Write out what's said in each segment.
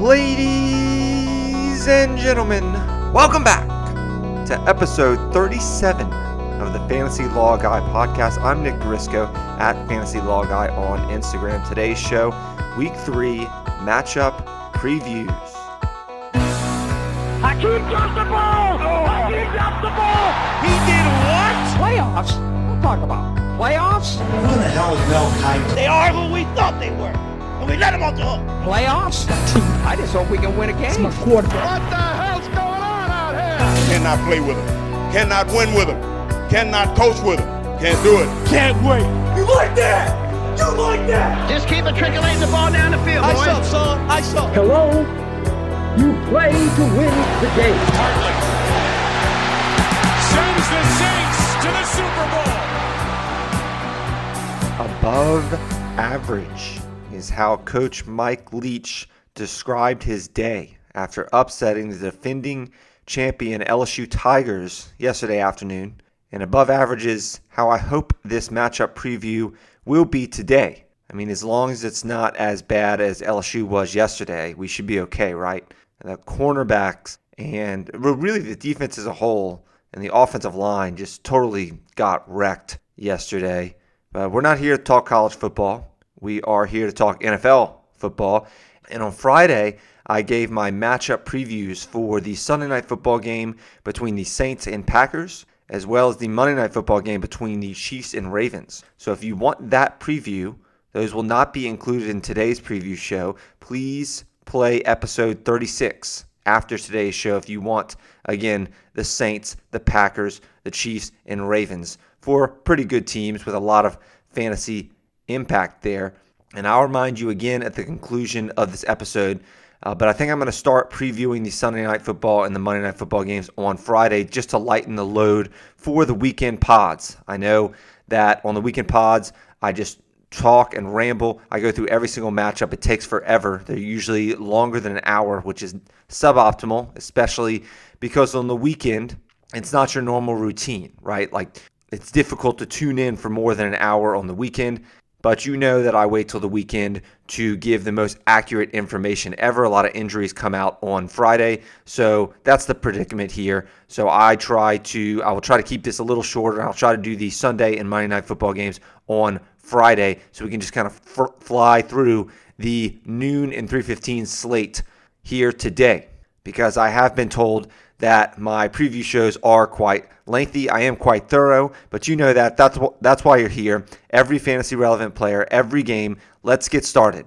Ladies and gentlemen, welcome back to episode 37 of the Fantasy Law Guy podcast. I'm Nick Briscoe at Fantasy Law Guy on Instagram. Today's show, week three matchup previews. Hakeem dropped the ball! Hakeem dropped the ball! He did what? Playoffs? Don't talk about playoffs. Who the hell is Mel Kiper? They are who we thought they were. And we let them off the hook. Playoffs? I just hope we can win a game. What the hell's going on out here? Cannot play with him. Cannot win with him. Cannot coach with him. Can't do it. Can't wait. You like that? You like that? Just keep matriculating the ball down the field, I boys. saw, son. I saw. Hello? You play to win the game. Hartley sends the Saints to the Super Bowl. Above average is how Coach Mike Leach described his day after upsetting the defending champion LSU Tigers yesterday afternoon. And above average is how I hope this matchup preview will be today. I mean, as long as it's not as bad as LSU was yesterday, we should be okay, right? The cornerbacks and really the defense as a whole and the offensive line just totally got wrecked yesterday. But we're not here to talk college football. We are here to talk NFL football. And on Friday, I gave my matchup previews for the Sunday night football game between the Saints and Packers, as well as the Monday night football game between the Chiefs and Ravens. So if you want that preview, those will not be included in today's preview show. Please play episode 36 after today's show if you want, again, the Saints, the Packers, the Chiefs, and Ravens. Four pretty good teams with a lot of fantasy impact there. And I'll remind you again at the conclusion of this episode. Uh, but I think I'm going to start previewing the Sunday night football and the Monday night football games on Friday just to lighten the load for the weekend pods. I know that on the weekend pods, I just talk and ramble. I go through every single matchup. It takes forever. They're usually longer than an hour, which is suboptimal, especially because on the weekend, it's not your normal routine, right? Like it's difficult to tune in for more than an hour on the weekend. But you know that I wait till the weekend to give the most accurate information ever. A lot of injuries come out on Friday. So that's the predicament here. So I try to, I will try to keep this a little shorter. I'll try to do the Sunday and Monday night football games on Friday so we can just kind of f- fly through the noon and 315 slate here today because I have been told that my preview shows are quite lengthy. I am quite thorough, but you know that that's wh- that's why you're here. Every fantasy relevant player, every game. Let's get started.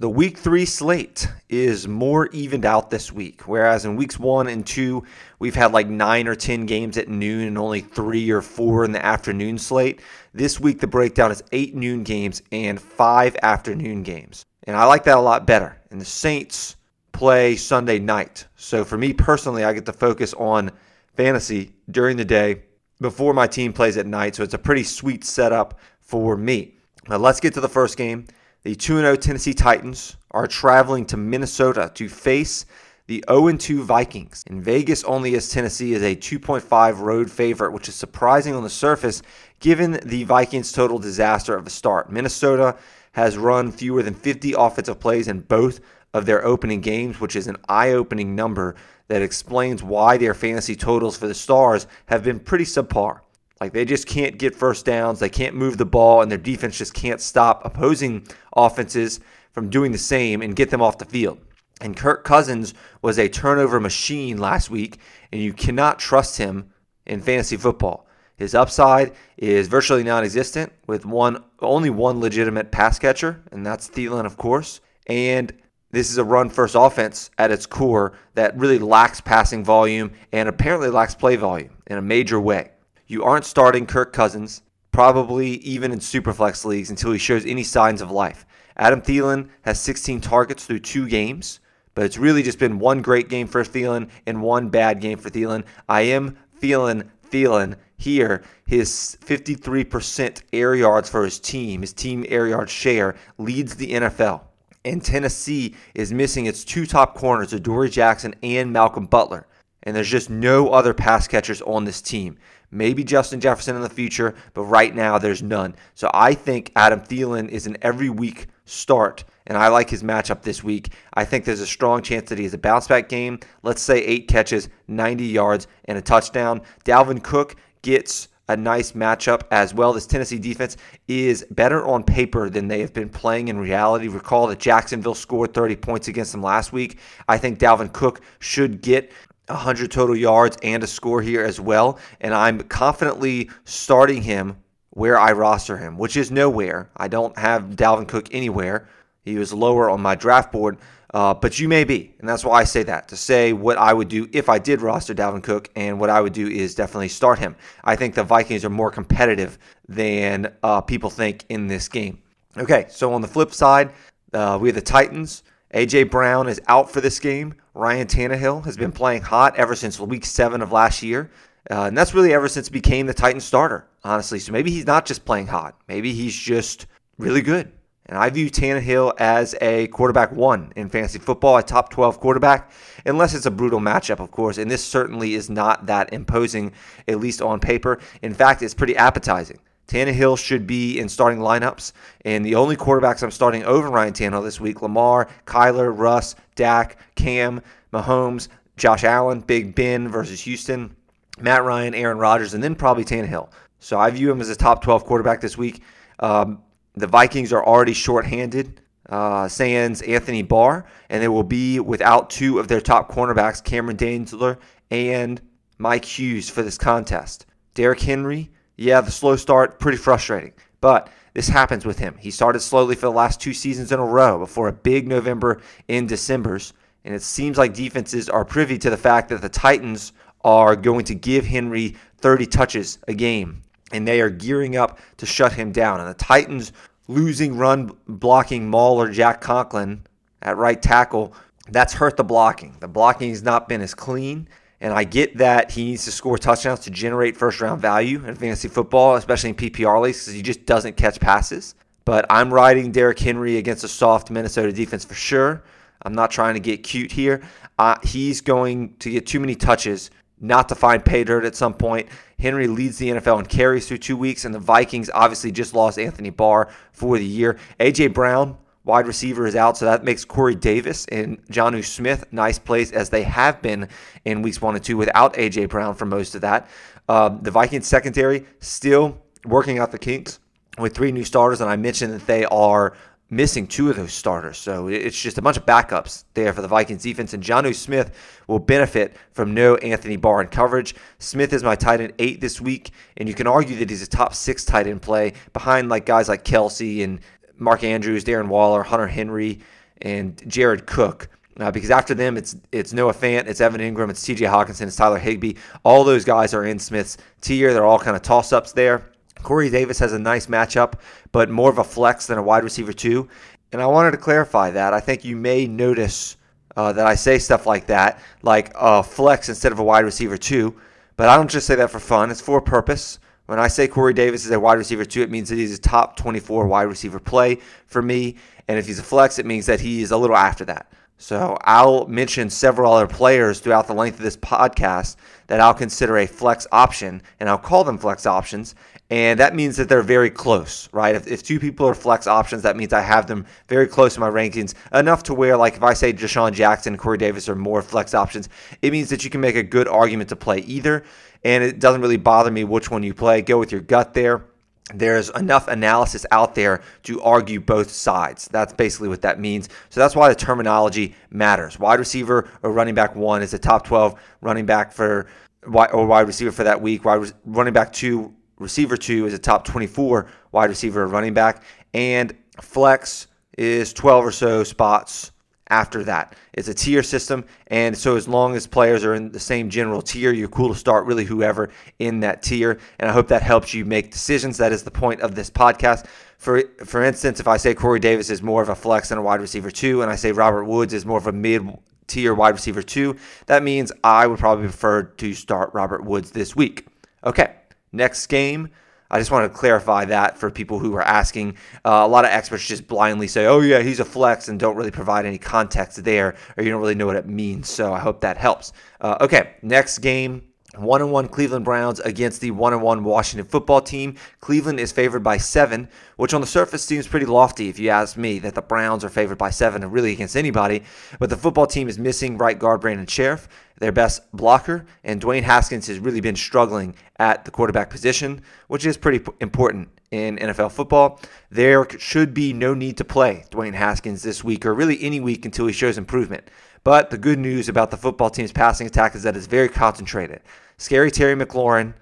The week three slate is more evened out this week, whereas in weeks one and two, we've had like nine or 10 games at noon and only three or four in the afternoon slate. This week, the breakdown is eight noon games and five afternoon games. And I like that a lot better. And the Saints play Sunday night. So for me personally, I get to focus on fantasy during the day before my team plays at night. So it's a pretty sweet setup for me. Now let's get to the first game. The 2 0 Tennessee Titans are traveling to Minnesota to face the 0 2 Vikings. In Vegas, only as Tennessee is a 2.5 road favorite, which is surprising on the surface given the Vikings' total disaster of a start. Minnesota has run fewer than 50 offensive plays in both of their opening games, which is an eye opening number that explains why their fantasy totals for the Stars have been pretty subpar. Like they just can't get first downs, they can't move the ball, and their defense just can't stop opposing offenses from doing the same and get them off the field. And Kirk Cousins was a turnover machine last week, and you cannot trust him in fantasy football. His upside is virtually non-existent, with one only one legitimate pass catcher, and that's Thielen, of course. And this is a run-first offense at its core that really lacks passing volume and apparently lacks play volume in a major way. You aren't starting Kirk Cousins, probably even in superflex leagues, until he shows any signs of life. Adam Thielen has 16 targets through two games, but it's really just been one great game for Thielen and one bad game for Thielen. I am feeling Thielen here. His 53% air yards for his team, his team air yard share, leads the NFL. And Tennessee is missing its two top corners, Adoree Jackson and Malcolm Butler. and there's just no other pass catchers on this team. Maybe Justin Jefferson in the future, but right now there's none. So I think Adam Thielen is an every week start, and I like his matchup this week. I think there's a strong chance that he has a bounce back game. Let's say eight catches, 90 yards, and a touchdown. Dalvin Cook gets a nice matchup as well. This Tennessee defense is better on paper than they have been playing in reality. Recall that Jacksonville scored 30 points against them last week. I think Dalvin Cook should get 100 total yards and a score here as well. And I'm confidently starting him where I roster him, which is nowhere. I don't have Dalvin Cook anywhere. He was lower on my draft board, uh, but you may be. And that's why I say that to say what I would do if I did roster Dalvin Cook. And what I would do is definitely start him. I think the Vikings are more competitive than uh, people think in this game. Okay, so on the flip side, uh, we have the Titans. A.J. Brown is out for this game. Ryan Tannehill has been playing hot ever since week seven of last year. Uh, and that's really ever since he became the Titan starter, honestly. So maybe he's not just playing hot. Maybe he's just really good. And I view Tannehill as a quarterback one in fantasy football, a top 12 quarterback, unless it's a brutal matchup, of course. And this certainly is not that imposing, at least on paper. In fact, it's pretty appetizing. Tannehill should be in starting lineups. And the only quarterbacks I'm starting over Ryan Tannehill this week Lamar, Kyler, Russ, Dak, Cam, Mahomes, Josh Allen, Big Ben versus Houston, Matt Ryan, Aaron Rodgers, and then probably Tannehill. So I view him as a top 12 quarterback this week. Um, the Vikings are already shorthanded. Uh, sans Anthony Barr, and they will be without two of their top cornerbacks, Cameron Dantzler and Mike Hughes, for this contest. Derrick Henry yeah, the slow start, pretty frustrating. But this happens with him. He started slowly for the last two seasons in a row before a big November in December's. And it seems like defenses are privy to the fact that the Titans are going to give Henry 30 touches a game. And they are gearing up to shut him down. And the Titans losing run blocking Mauler Jack Conklin at right tackle, that's hurt the blocking. The blocking has not been as clean. And I get that he needs to score touchdowns to generate first round value in fantasy football, especially in PPR leagues, because he just doesn't catch passes. But I'm riding Derrick Henry against a soft Minnesota defense for sure. I'm not trying to get cute here. Uh, he's going to get too many touches not to find pay dirt at some point. Henry leads the NFL in carries through two weeks, and the Vikings obviously just lost Anthony Barr for the year. A.J. Brown wide receiver is out, so that makes Corey Davis and Jonnu Smith nice plays as they have been in weeks one and two without AJ Brown for most of that. Um, the Vikings secondary still working out the kinks with three new starters, and I mentioned that they are missing two of those starters. So it's just a bunch of backups there for the Vikings defense. And Jonnu Smith will benefit from no Anthony Barr in coverage. Smith is my tight end eight this week, and you can argue that he's a top six tight end play behind like guys like Kelce and Mark Andrews, Darren Waller, Hunter Henry, and Jared Cook. Uh, because after them, it's it's Noah Fant, it's Evan Engram, it's T.J. Hockenson, it's Tyler Higbee. All those guys are in Smith's tier. They're all kind of toss ups there. Corey Davis has a nice matchup, but more of a flex than a wide receiver too. And I wanted to clarify that. I think you may notice uh, that I say stuff like that, like a flex instead of a wide receiver too. But I don't just say that for fun. It's for a purpose. When I say Corey Davis is a wide receiver too, it means that he's a top 24 wide receiver play for me. And if he's a flex, it means that he is a little after that. So I'll mention several other players throughout the length of this podcast that I'll consider a flex option, and I'll call them flex options. And that means that they're very close, right? If, if two people are flex options, that means I have them very close in my rankings, enough to where, like, if I say DeSean Jackson and Corey Davis are more flex options, it means that you can make a good argument to play either and it doesn't really bother me which one you play. Go with your gut there. There's enough analysis out there to argue both sides. That's basically what that means. So that's why the terminology matters. Wide receiver or running back one is a top 12 running back for or wide receiver for that week. Wide running back two, receiver two is a top 24 wide receiver or running back, and flex is 12 or so spots after that. It's a tier system, and so as long as players are in the same general tier, you're cool to start really whoever in that tier. And I hope that helps you make decisions. That is the point of this podcast. For for instance, if I say Corey Davis is more of a flex and a wide receiver two, and I say Robert Woods is more of a mid tier wide receiver two, that means I would probably prefer to start Robert Woods this week. Okay, next game. I just want to clarify that for people who are asking. Uh, a lot of experts just blindly say, oh, yeah, he's a flex and don't really provide any context there, or you don't really know what it means. So I hope that helps. Uh, okay, next game one and one Cleveland Browns against the one and one Washington football team. Cleveland is favored by seven, which on the surface seems pretty lofty if you ask me that the Browns are favored by seven and really against anybody. But the football team is missing right guard Brandon Scherff, their best blocker, and Dwayne Haskins has really been struggling at the quarterback position, which is pretty important in NFL football. There should be no need to play Dwayne Haskins this week or really any week until he shows improvement. But the good news about the football team's passing attack is that it's very concentrated. Scary Terry McLaurin.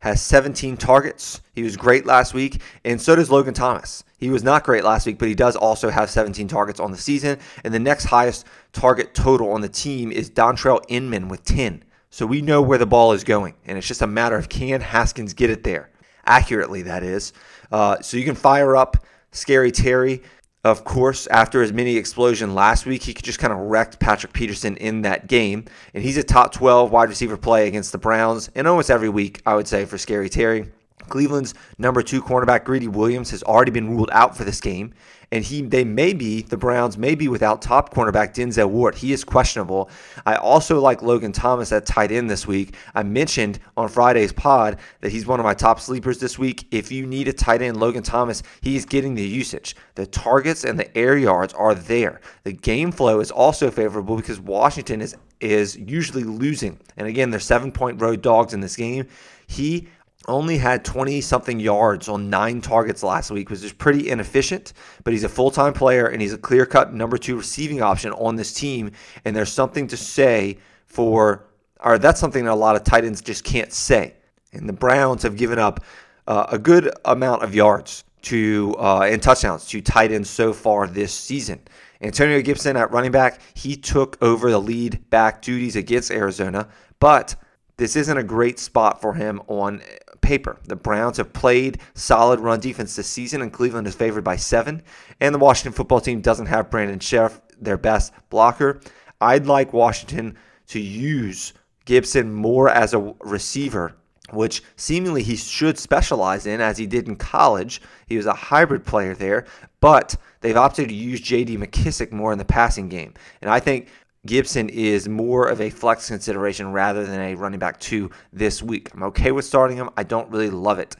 Has 17 targets. He was great last week, and so does Logan Thomas. He was not great last week, but he does also have 17 targets on the season. And the next highest target total on the team is Dontrelle Inman with 10. So we know where the ball is going, and it's just a matter of can Haskins get it there accurately, that is. Uh, so you can fire up Scary Terry. Of course, after his mini explosion last week, he just kind of wrecked Patrick Peterson in that game. And he's a top 12 wide receiver play against the Browns. And almost every week, I would say, for Scary Terry. Cleveland's number two cornerback Greedy Williams has already been ruled out for this game, and he they may be the Browns may be without top cornerback Denzel Ward. He is questionable. I also like Logan Thomas at tight end this week. I mentioned on Friday's pod that he's one of my top sleepers this week. If you need a tight end, Logan Thomas, he's getting the usage. The targets and the air yards are there. The game flow is also favorable because Washington is is usually losing. And again, they're seven point road dogs in this game. He only had 20 something yards on nine targets last week, which is pretty inefficient, but he's a full time player and he's a clear cut number two receiving option on this team. And there's something to say for, or that's something that a lot of tight ends just can't say. And the Browns have given up uh, a good amount of yards to uh, and touchdowns to tight ends so far this season. Antonio Gibson at running back, he took over the lead back duties against Arizona, but this isn't a great spot for him on paper. The Browns have played solid run defense this season, and Cleveland is favored by seven. And the Washington football team doesn't have Brandon Scherff, their best blocker. I'd like Washington to use Gibson more as a receiver, which seemingly he should specialize in as he did in college. He was a hybrid player there, but they've opted to use J.D. McKissic more in the passing game. And I think Gibson is more of a flex consideration rather than a running back two this week. I'm okay with starting him. I don't really love it.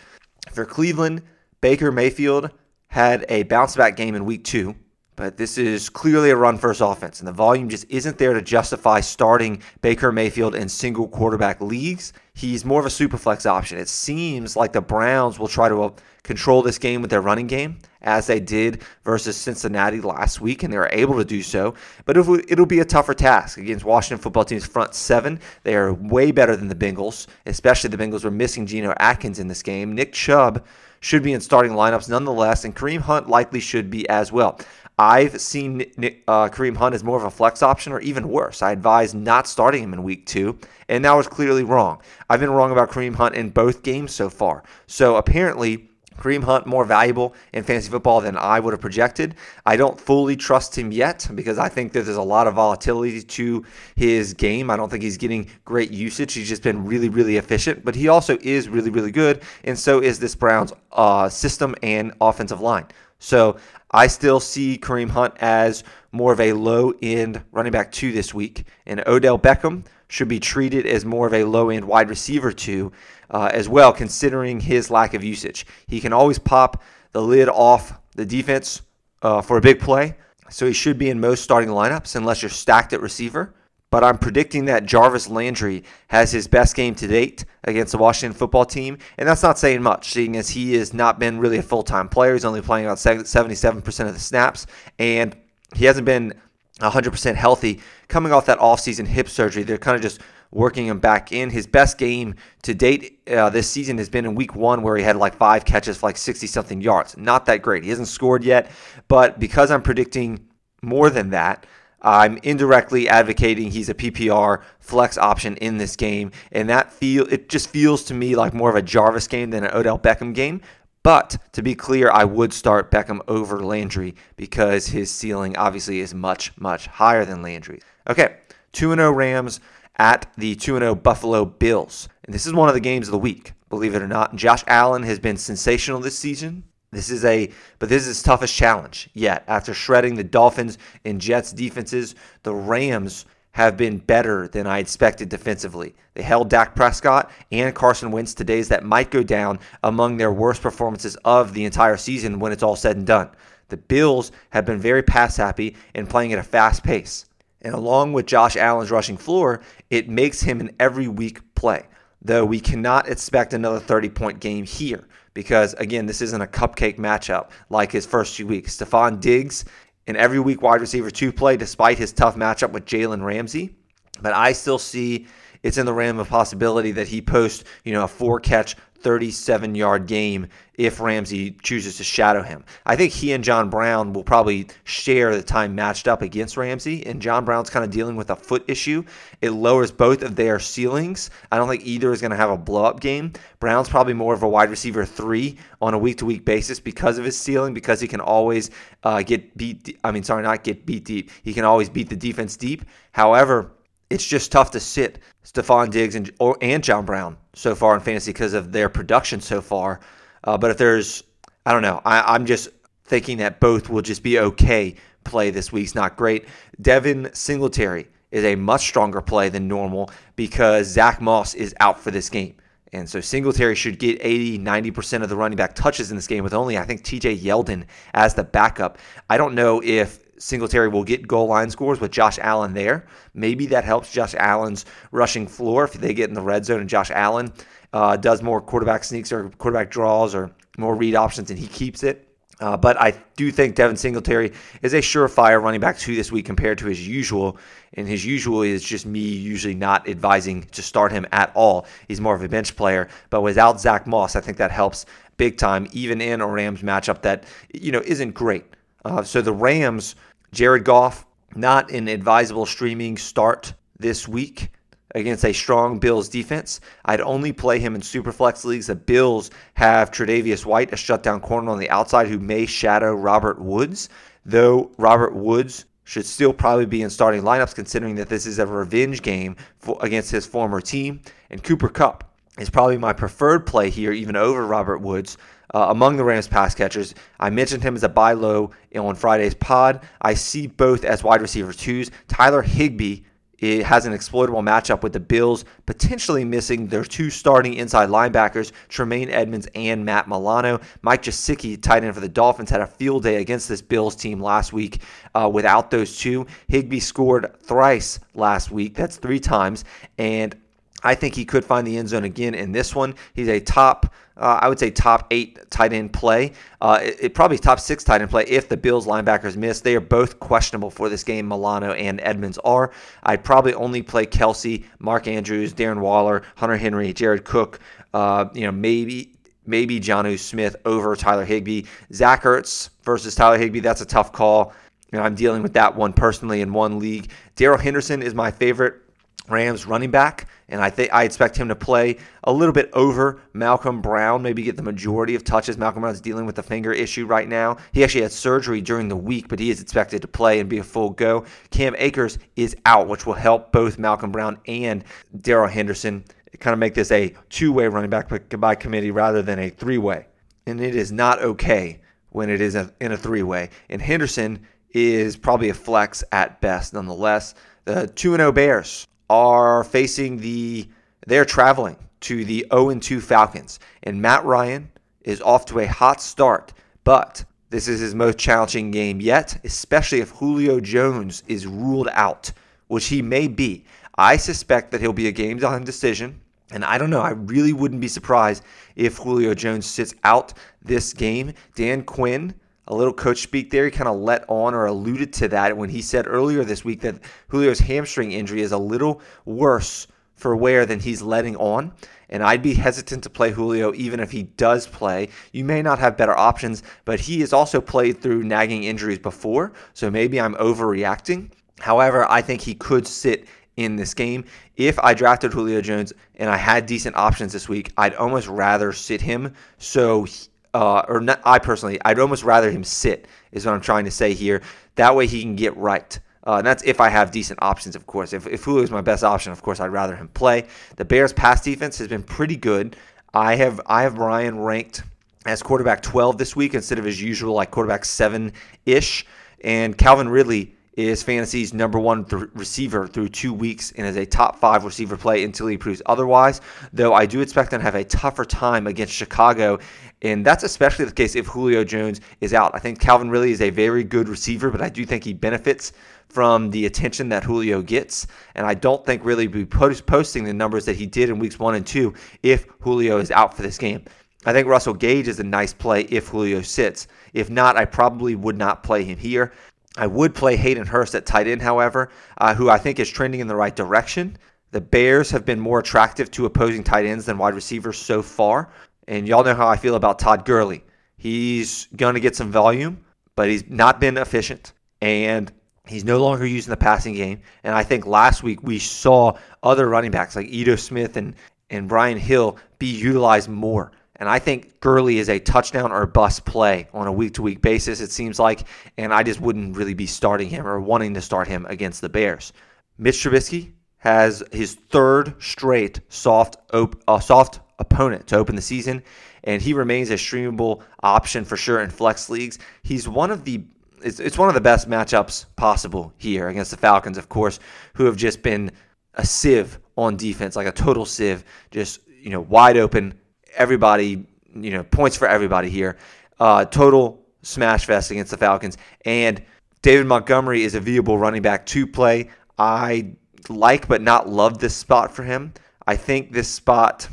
For Cleveland, Baker Mayfield had a bounce back game in week two, but this is clearly a run first offense, and the volume just isn't there to justify starting Baker Mayfield in single quarterback leagues. He's more of a super flex option. It seems like the Browns will try to uh, control this game with their running game, as they did versus Cincinnati last week, and they were able to do so. But it'll be a tougher task against Washington football team's front seven. They are way better than the Bengals, especially the Bengals were missing Geno Atkins in this game. Nick Chubb should be in starting lineups nonetheless, and Kareem Hunt likely should be as well. I've seen uh, Kareem Hunt as more of a flex option, or even worse. I advise not starting him in week two, and that was clearly wrong. I've been wrong about Kareem Hunt in both games so far. So apparently, Kareem Hunt more valuable in fantasy football than I would have projected. I don't fully trust him yet because I think that there's a lot of volatility to his game. I don't think he's getting great usage. He's just been really, really efficient, but he also is really, really good, and so is this Browns uh, system and offensive line. So I still see Kareem Hunt as more of a low end running back two this week, and Odell Beckham should be treated as more of a low end wide receiver two uh, as well, considering his lack of usage. He can always pop the lid off the defense uh, for a big play, so he should be in most starting lineups unless you're stacked at receiver. But I'm predicting that Jarvis Landry has his best game to date against the Washington football team. And that's not saying much, seeing as he has not been really a full time player. He's only playing about 77% of the snaps. And he hasn't been 100% healthy coming off that offseason hip surgery. They're kind of just working him back in. His best game to date uh, this season has been in week one, where he had like five catches for like 60 something yards. Not that great. He hasn't scored yet, but because I'm predicting more than that, I'm indirectly advocating he's a PPR flex option in this game, and that feel it just feels to me like more of a Jarvis game than an Odell Beckham game. But to be clear, I would start Beckham over Landry because his ceiling obviously is much, much higher than Landry's. Okay, 2 0 Rams at the 2 0 Buffalo Bills. And this is one of the games of the week, believe it or not. Josh Allen has been sensational this season. This is a, but this is his toughest challenge yet. After shredding the Dolphins and Jets defenses, the Rams have been better than I expected defensively. They held Dak Prescott and Carson Wentz to days that might go down among their worst performances of the entire season when it's all said and done. The Bills have been very pass happy and playing at a fast pace. And along with Josh Allen's rushing floor, it makes him an every week play. Though we cannot expect another 30 point game here because, again, this isn't a cupcake matchup like his first two weeks. Stefon Diggs, an every week wide receiver to play despite his tough matchup with Jalen Ramsey. But I still see it's in the realm of possibility that he posts, you know, a four catch, 37 yard game if Ramsey chooses to shadow him. I think he and John Brown will probably share the time matched up against Ramsey, and John Brown's kind of dealing with a foot issue. It lowers both of their ceilings. I don't think either is going to have a blow up game. Brown's probably more of a wide receiver three on a week to week basis because of his ceiling, because he can always uh, get beat. I mean, sorry, not get beat deep. He can always beat the defense deep. However, it's just tough to sit Stefon Diggs and or, and John Brown so far in fantasy because of their production so far. Uh, but if there's, I don't know, I, I'm just thinking that both will just be okay play this week's not great. Devin Singletary is a much stronger play than normal because Zach Moss is out for this game. And so Singletary should get 80, 90% of the running back touches in this game with only, I think, TJ Yeldon as the backup. I don't know if Singletary will get goal line scores with Josh Allen there. Maybe that helps Josh Allen's rushing floor if they get in the red zone and Josh Allen uh, does more quarterback sneaks or quarterback draws or more read options and he keeps it. Uh, but I do think Devin Singletary is a surefire running back two this week compared to his usual. And his usual is just me usually not advising to start him at all. He's more of a bench player. But without Zach Moss, I think that helps big time, even in a Rams matchup that you know isn't great. Uh, so the Rams Jared Goff, not an advisable streaming start this week against a strong Bills defense. I'd only play him in superflex leagues. The Bills have Tre'Davious White, a shutdown corner on the outside who may shadow Robert Woods, though Robert Woods should still probably be in starting lineups considering that this is a revenge game for, against his former team. And Cooper Kupp is probably my preferred play here, even over Robert Woods uh, among the Rams pass catchers. I mentioned him as a buy low on Friday's pod. I see both as wide receiver twos. Tyler Higbee it has an exploitable matchup with the Bills, potentially missing their two starting inside linebackers, Tremaine Edmunds and Matt Milano. Mike Gesicki, tight end for the Dolphins, had a field day against this Bills team last week uh, without those two. Higbee scored thrice last week. That's three times. And I think he could find the end zone again in this one. He's a top, uh, I would say, top eight tight end play. Uh, it, it, probably top six tight end play if the Bills linebackers miss. They are both questionable for this game. Milano and Edmunds are. I'd probably only play Kelce, Mark Andrews, Darren Waller, Hunter Henry, Jared Cook. Uh, you know, maybe maybe Jonnu Smith over Tyler Higbee. Zach Ertz versus Tyler Higbee. That's a tough call. You know, I'm dealing with that one personally in one league. Darrell Henderson is my favorite Rams running back, and I think I expect him to play a little bit over Malcolm Brown, maybe get the majority of touches. Malcolm Brown's dealing with a finger issue right now. He actually had surgery during the week, but he is expected to play and be a full go. Cam Akers is out, which will help both Malcolm Brown and Darrell Henderson kind of make this a two-way running back by committee rather than a three-way. And it is not okay when it is in a three-way. And Henderson is probably a flex at best, nonetheless. The 2 0 Bears are facing the they're traveling to the 0 2 Falcons. And Matt Ryan is off to a hot start, but this is his most challenging game yet, especially if Julio Jones is ruled out, which he may be. I suspect that he'll be a game time decision. And I don't know, I really wouldn't be surprised if Julio Jones sits out this game. Dan Quinn a little coach speak there. He kind of let on or alluded to that when he said earlier this week that Julio's hamstring injury is a little worse for wear than he's letting on. And I'd be hesitant to play Julio even if he does play. You may not have better options, but he has also played through nagging injuries before. So maybe I'm overreacting. However, I think he could sit in this game. If I drafted Julio Jones and I had decent options this week, I'd almost rather sit him so uh, or not, I personally, I'd almost rather him sit, is what I'm trying to say here. That way he can get right. Uh, and that's if I have decent options, of course. If, if Julio is my best option, of course, I'd rather him play. The Bears' pass defense has been pretty good. I have I have Ryan ranked as quarterback 12 this week instead of his usual like quarterback 7 ish. And Calvin Ridley is fantasy's number one th- receiver through two weeks and is a top five receiver play until he proves otherwise. Though I do expect them to have a tougher time against Chicago. And that's especially the case if Julio Jones is out. I think Calvin Ridley is a very good receiver, but I do think he benefits from the attention that Julio gets. And I don't think really be post- posting the numbers that he did in weeks one and two if Julio is out for this game. I think Russell Gage is a nice play if Julio sits. If not, I probably would not play him here. I would play Hayden Hurst at tight end, however, uh, who I think is trending in the right direction. The Bears have been more attractive to opposing tight ends than wide receivers so far. And y'all know how I feel about Todd Gurley. He's going to get some volume, but he's not been efficient. And He's no longer using the passing game. And I think last week we saw other running backs like Ito Smith and, and Brian Hill be utilized more. And I think Gurley is a touchdown or bust play on a week to week basis, it seems like. And I just wouldn't really be starting him or wanting to start him against the Bears. Mitch Trubisky has his third straight soft, op- uh, soft opponent to open the season, and he remains a streamable option for sure in flex leagues. He's one of the it's, it's one of the best matchups possible here against the Falcons, of course, who have just been a sieve on defense, like a total sieve, just you know wide open. Everybody, you know, points for everybody here. Uh, total smash fest against the Falcons, and David Montgomery is a viable running back to play. I like but not love this spot for him. I think this spot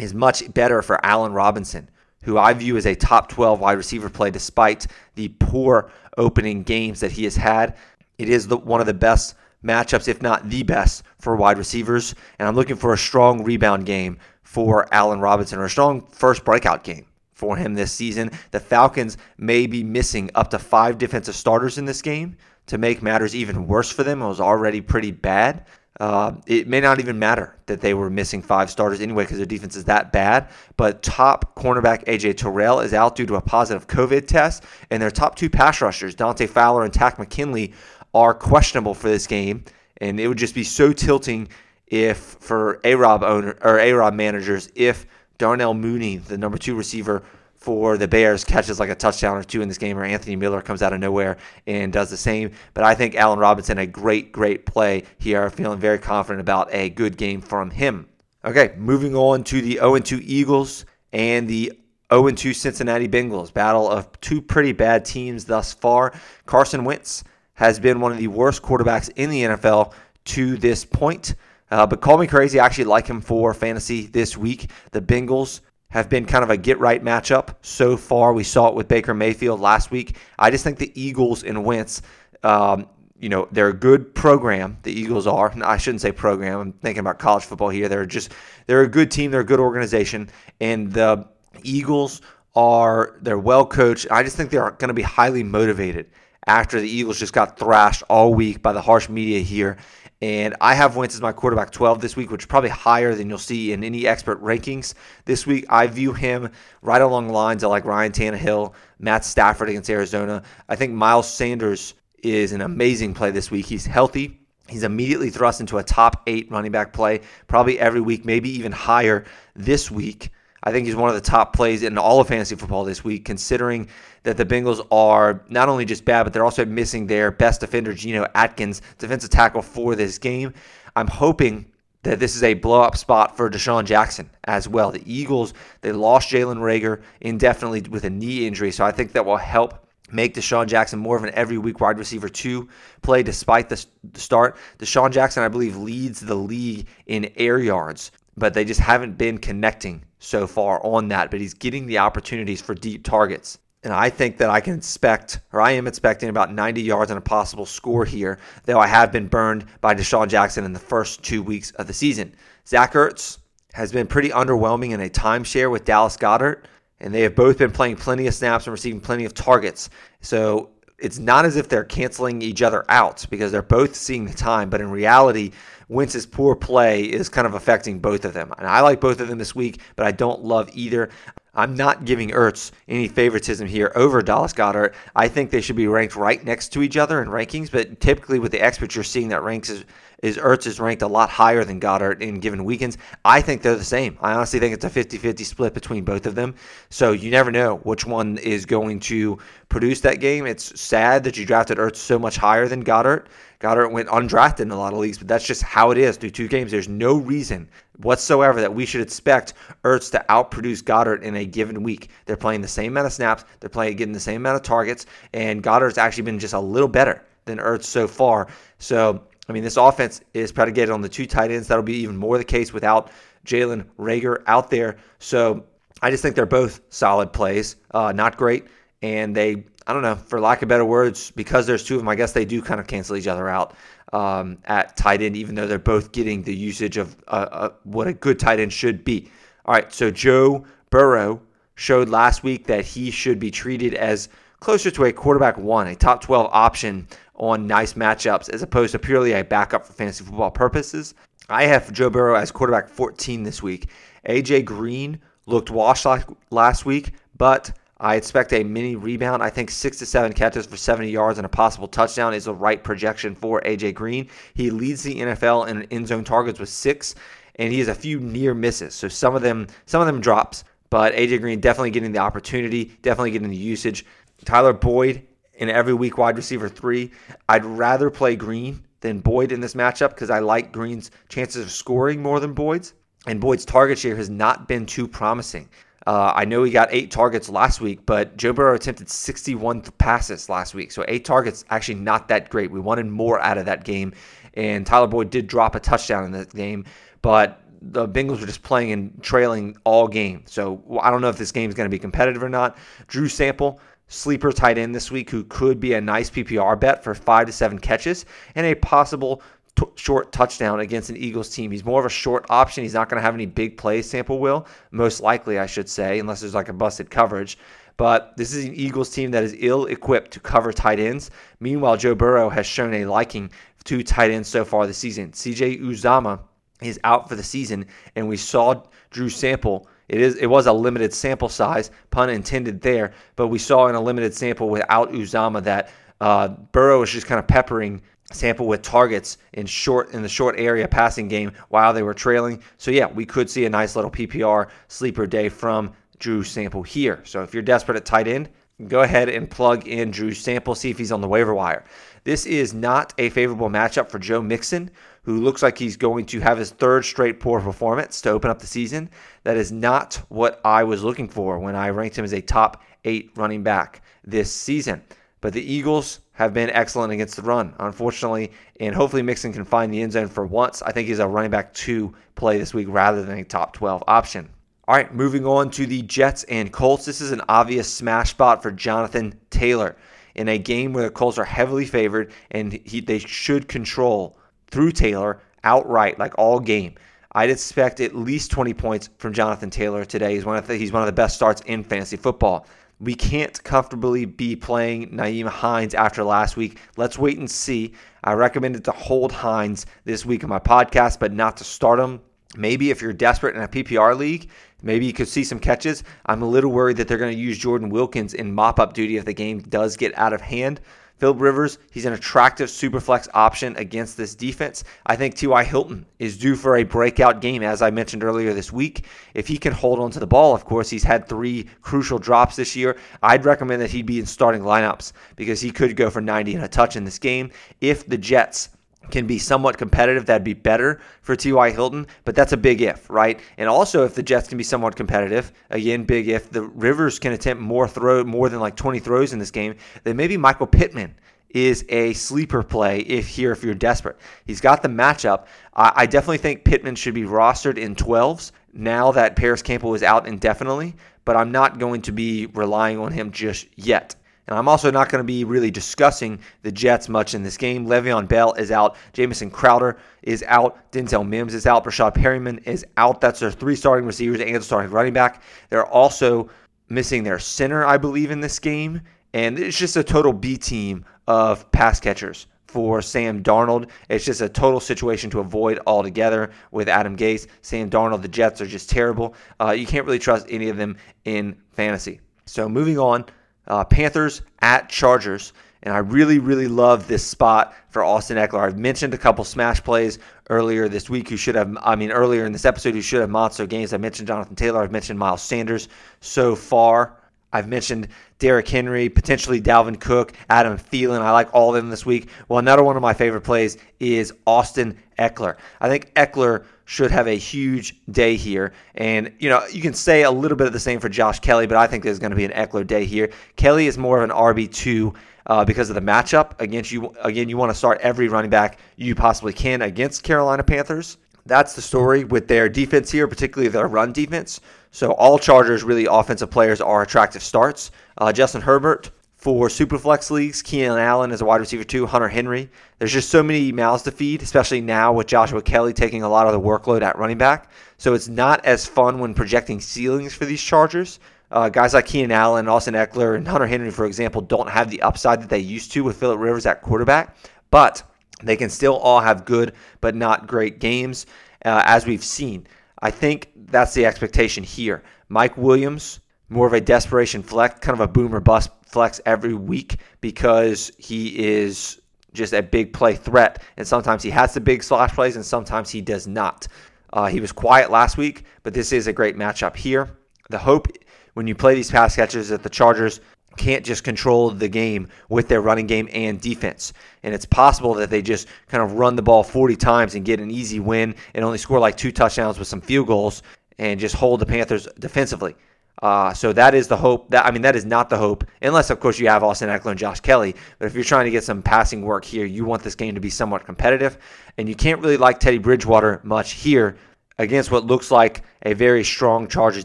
is much better for Allen Robinson, who I view as a top 12 wide receiver play despite the poor opening games that he has had. It is the, one of the best matchups, if not the best, for wide receivers. And I'm looking for a strong rebound game for Allen Robinson or a strong first breakout game for him this season. The Falcons may be missing up to five defensive starters in this game to make matters even worse for them. It was already pretty bad. Uh, it may not even matter that they were missing five starters anyway because their defense is that bad. But top cornerback AJ Terrell is out due to a positive COVID test, and their top two pass rushers, Dante Fowler and Takk McKinley, are questionable for this game. And it would just be so tilting if for A Rob owner or A Rob managers if Darnell Mooney, the number two receiver, for the Bears catches like a touchdown or two in this game, or Anthony Miller comes out of nowhere and does the same. But I think Allen Robinson, a great, great play here. Feeling very confident about a good game from him. Okay, moving on to the 0 2 Eagles and the 0 2 Cincinnati Bengals. Battle of two pretty bad teams thus far. Carson Wentz has been one of the worst quarterbacks in the NFL to this point. Uh, but call me crazy. I actually like him for fantasy this week. The Bengals have been kind of a get right matchup so far. We saw it with Baker Mayfield last week. I just think the Eagles and Wentz, um, you know, they're a good program. The Eagles are. I shouldn't say program. I'm thinking about college football here. They're just they're a good team. They're a good organization, and the Eagles are they're well coached. I just think they're going to be highly motivated after the Eagles just got thrashed all week by the harsh media here. And I have Wentz as my quarterback 12 this week, which is probably higher than you'll see in any expert rankings this week. I view him right along lines of like Ryan Tannehill, Matt Stafford against Arizona. I think Miles Sanders is an amazing play this week. He's healthy. He's immediately thrust into a top eight running back play, probably every week, maybe even higher this week. I think he's one of the top plays in all of fantasy football this week, considering that the Bengals are not only just bad, but they're also missing their best defender, Geno Atkins, defensive tackle for this game. I'm hoping that this is a blow up spot for DeSean Jackson as well. The Eagles, they lost Jalen Reagor indefinitely with a knee injury, so I think that will help make DeSean Jackson more of an every week wide receiver to play despite the start. DeSean Jackson, I believe, leads the league in air yards, but they just haven't been connecting so far on that. But he's getting the opportunities for deep targets. And I think that I can expect, or I am expecting about 90 yards and a possible score here, though I have been burned by DeSean Jackson in the first two weeks of the season. Zach Ertz has been pretty underwhelming in a timeshare with Dallas Goedert, and they have both been playing plenty of snaps and receiving plenty of targets. So it's not as if they're canceling each other out because they're both seeing the time, but in reality, Wentz's poor play is kind of affecting both of them. And I like both of them this week, but I don't love either. I'm not giving Ertz any favoritism here over Dallas Goedert. I think they should be ranked right next to each other in rankings, but typically with the experts you're seeing that ranks is, is Ertz is ranked a lot higher than Goedert in given weekends. I think they're the same. I honestly think it's a 50-50 split between both of them. So you never know which one is going to produce that game. It's sad that you drafted Ertz so much higher than Goedert. Goedert went undrafted in a lot of leagues, but that's just how it is through two games. There's no reason whatsoever that we should expect Ertz to outproduce Goedert in a given week. They're playing the same amount of snaps, they're playing getting the same amount of targets, and Goedert's actually been just a little better than Ertz so far. So, I mean, this offense is predicated on the two tight ends. That'll be even more the case without Jalen Reagor out there. So, I just think they're both solid plays, uh, not great, and they I don't know, for lack of better words, because there's two of them, I guess they do kind of cancel each other out um, at tight end, even though they're both getting the usage of uh, uh, what a good tight end should be. All right, so Joe Burrow showed last week that he should be treated as closer to a quarterback one, a top 12 option on nice matchups, as opposed to purely a backup for fantasy football purposes. I have Joe Burrow as quarterback 14 this week. AJ Green looked washed last week, but I expect a mini rebound. I think six to seven catches for 70 yards and a possible touchdown is the right projection for AJ Green. He leads the NFL in end zone targets with six, and he has a few near misses. So some of them, some of them drops, but AJ Green definitely getting the opportunity, definitely getting the usage. Tyler Boyd in every week wide receiver three. I'd rather play Green than Boyd in this matchup because I like Green's chances of scoring more than Boyd's, and Boyd's target share has not been too promising. Uh, I know he got eight targets last week, but Joe Burrow attempted 61 passes last week. So eight targets, actually not that great. We wanted more out of that game. And Tyler Boyd did drop a touchdown in that game, but the Bengals were just playing and trailing all game. So I don't know if this game is going to be competitive or not. Drew Sample, sleeper tight end this week, who could be a nice PPR bet for five to seven catches and a possible t- short touchdown against an Eagles team. He's more of a short option. He's not going to have any big plays, Sample will, most likely, I should say, unless there's like a busted coverage. But this is an Eagles team that is ill equipped to cover tight ends. Meanwhile, Joe Burrow has shown a liking to tight ends so far this season. CJ Uzomah is out for the season, and we saw Drew Sample. It is it was a limited sample size, pun intended there, but we saw in a limited sample without Uzomah that uh, Burrow is just kind of peppering sample with targets in short in the short area passing game while they were trailing. So yeah, we could see a nice little PPR sleeper day from Drew Sample here. So if you're desperate at tight end, go ahead and plug in Drew Sample, see if he's on the waiver wire. This is not a favorable matchup for Joe Mixon, who looks like he's going to have his third straight poor performance to open up the season. That is not what I was looking for when I ranked him as a top eight running back this season. But the Eagles have been excellent against the run, unfortunately. And hopefully Mixon can find the end zone for once. I think he's a running back two play this week rather than a top 12 option. All right, moving on to the Jets and Colts. This is an obvious smash spot for Jonathan Taylor in a game where the Colts are heavily favored and he, they should control through Taylor outright, like all game. I'd expect at least 20 points from Jonathan Taylor today. He's one of the, he's one of the best starts in fantasy football. We can't comfortably be playing Nyheim Hines after last week. Let's wait and see. I recommended to hold Hines this week in my podcast, but not to start him. Maybe if you're desperate in a PPR league, maybe you could see some catches. I'm a little worried that they're going to use Jordan Wilkins in mop up duty if the game does get out of hand. Philip Rivers, he's an attractive superflex option against this defense. I think T.Y. Hilton is due for a breakout game, as I mentioned earlier this week. If he can hold on to the ball, of course, he's had three crucial drops this year. I'd recommend that he be in starting lineups because he could go for 90 and a touch in this game if the Jets can be somewhat competitive, that'd be better for T.Y. Hilton, but that's a big if, right? And also, if the Jets can be somewhat competitive, again, big if the Rivers can attempt more throw, more than like 20 throws in this game, then maybe Michael Pittman is a sleeper play if here if you're desperate. He's got the matchup. I, I definitely think Pittman should be rostered in 12s now that Parris Campbell is out indefinitely, but I'm not going to be relying on him just yet. And I'm also not going to be really discussing the Jets much in this game. Le'Veon Bell is out. Jamison Crowder is out. Denzel Mims is out. Breshad Perriman is out. That's their three starting receivers and starting running back. They're also missing their center, I believe, in this game. And it's just a total B team of pass catchers for Sam Darnold. It's just a total situation to avoid altogether with Adam Gase. Sam Darnold, the Jets are just terrible. Uh, you can't really trust any of them in fantasy. So moving on, uh, Panthers at Chargers. And I really, really love this spot for Austin Ekeler. I've mentioned a couple smash plays earlier this week who should have, I mean, earlier in this episode who should have monster games. I mentioned Jonathan Taylor. I've mentioned Miles Sanders so far. I've mentioned Derrick Henry, potentially Dalvin Cook, Adam Thielen. I like all of them this week. Well, another one of my favorite plays is Austin Ekeler. I think Ekeler should have a huge day here. And, you know, you can say a little bit of the same for Josh Kelley, but I think there's going to be an Ekeler day here. Kelley is more of an RB2 uh, because of the matchup. Against you, again, you want to start every running back you possibly can against Carolina Panthers. That's the story with their defense here, particularly their run defense. So all Chargers really offensive players are attractive starts. Uh, Justin Herbert for Superflex leagues, Keenan Allen is a wide receiver too, Hunter Henry. There's just so many mouths to feed, especially now with Joshua Kelley taking a lot of the workload at running back. So it's not as fun when projecting ceilings for these Chargers. Uh, guys like Keenan Allen, Austin Ekeler, and Hunter Henry, for example, don't have the upside that they used to with Philip Rivers at quarterback, but they can still all have good but not great games, uh, as we've seen. I think that's the expectation here. Mike Williams, more of a desperation flex, kind of a boomer bust flex every week because he is just a big play threat. And sometimes he has the big slash plays and sometimes he does not. Uh, he was quiet last week, but this is a great matchup here. The hope when you play these pass catchers that the Chargers can't just control the game with their running game and defense. And it's possible that they just kind of run the ball 40 times and get an easy win and only score like two touchdowns with some field goals and just hold the Panthers defensively. Uh, so that is the hope. That I mean, that is not the hope, unless of course you have Austin Ekeler and Josh Kelley. But if you're trying to get some passing work here, you want this game to be somewhat competitive, and you can't really like Teddy Bridgewater much here against what looks like a very strong Chargers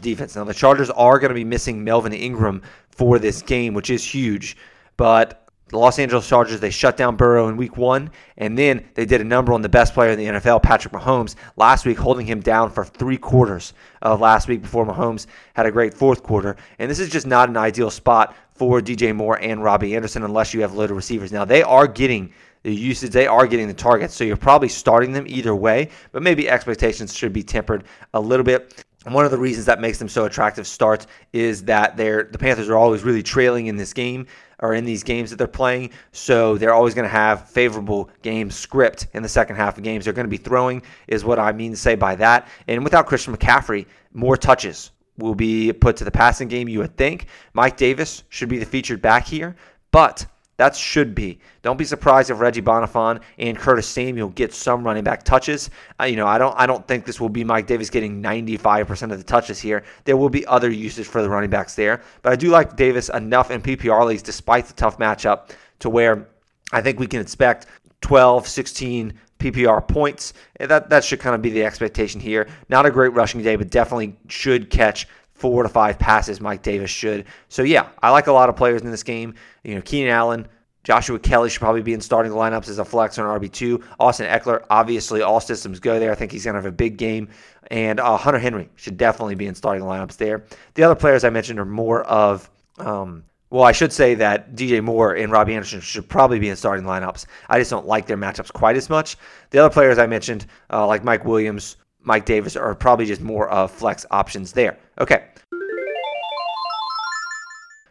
defense. Now the Chargers are going to be missing Melvin Ingram for this game, which is huge. But the Los Angeles Chargers, they shut down Burrow in week one, and then they did a number on the best player in the NFL, Patrick Mahomes, last week, holding him down for three quarters of last week before Mahomes had a great fourth quarter. And this is just not an ideal spot for DJ Moore and Robbie Anderson unless you have loaded receivers. Now, they are getting the usage, they are getting the targets, so you're probably starting them either way, but maybe expectations should be tempered a little bit. And one of the reasons that makes them so attractive starts is that they're the Panthers are always really trailing in this game or in these games that they're playing. So they're always going to have favorable game script in the second half of games. They're going to be throwing, is what I mean to say by that. And without Christian McCaffrey, more touches will be put to the passing game, you would think. Mike Davis should be the featured back here. But that should be. Don't be surprised if Reggie Bonnafon and Curtis Samuel get some running back touches. Uh, you know, I don't. I don't think this will be Mike Davis getting 95% of the touches here. There will be other usage for the running backs there, but I do like Davis enough in PPR leagues, despite the tough matchup, to where I think we can expect 12, 16 PPR points. That that should kind of be the expectation here. Not a great rushing day, but definitely should catch four to five passes Mike Davis should. So yeah, I like a lot of players in this game. You know, Keenan Allen, Joshua Kelley should probably be in starting lineups as a flex or an RB2. Austin Ekeler, obviously, all systems go there. I think he's going to have a big game. And uh, Hunter Henry should definitely be in starting lineups there. The other players I mentioned are more of, um, well, I should say that DJ Moore and Robbie Anderson should probably be in starting lineups. I just don't like their matchups quite as much. The other players I mentioned, uh, like Mike Williams, Mike Davis, are probably just more of flex options there. Okay.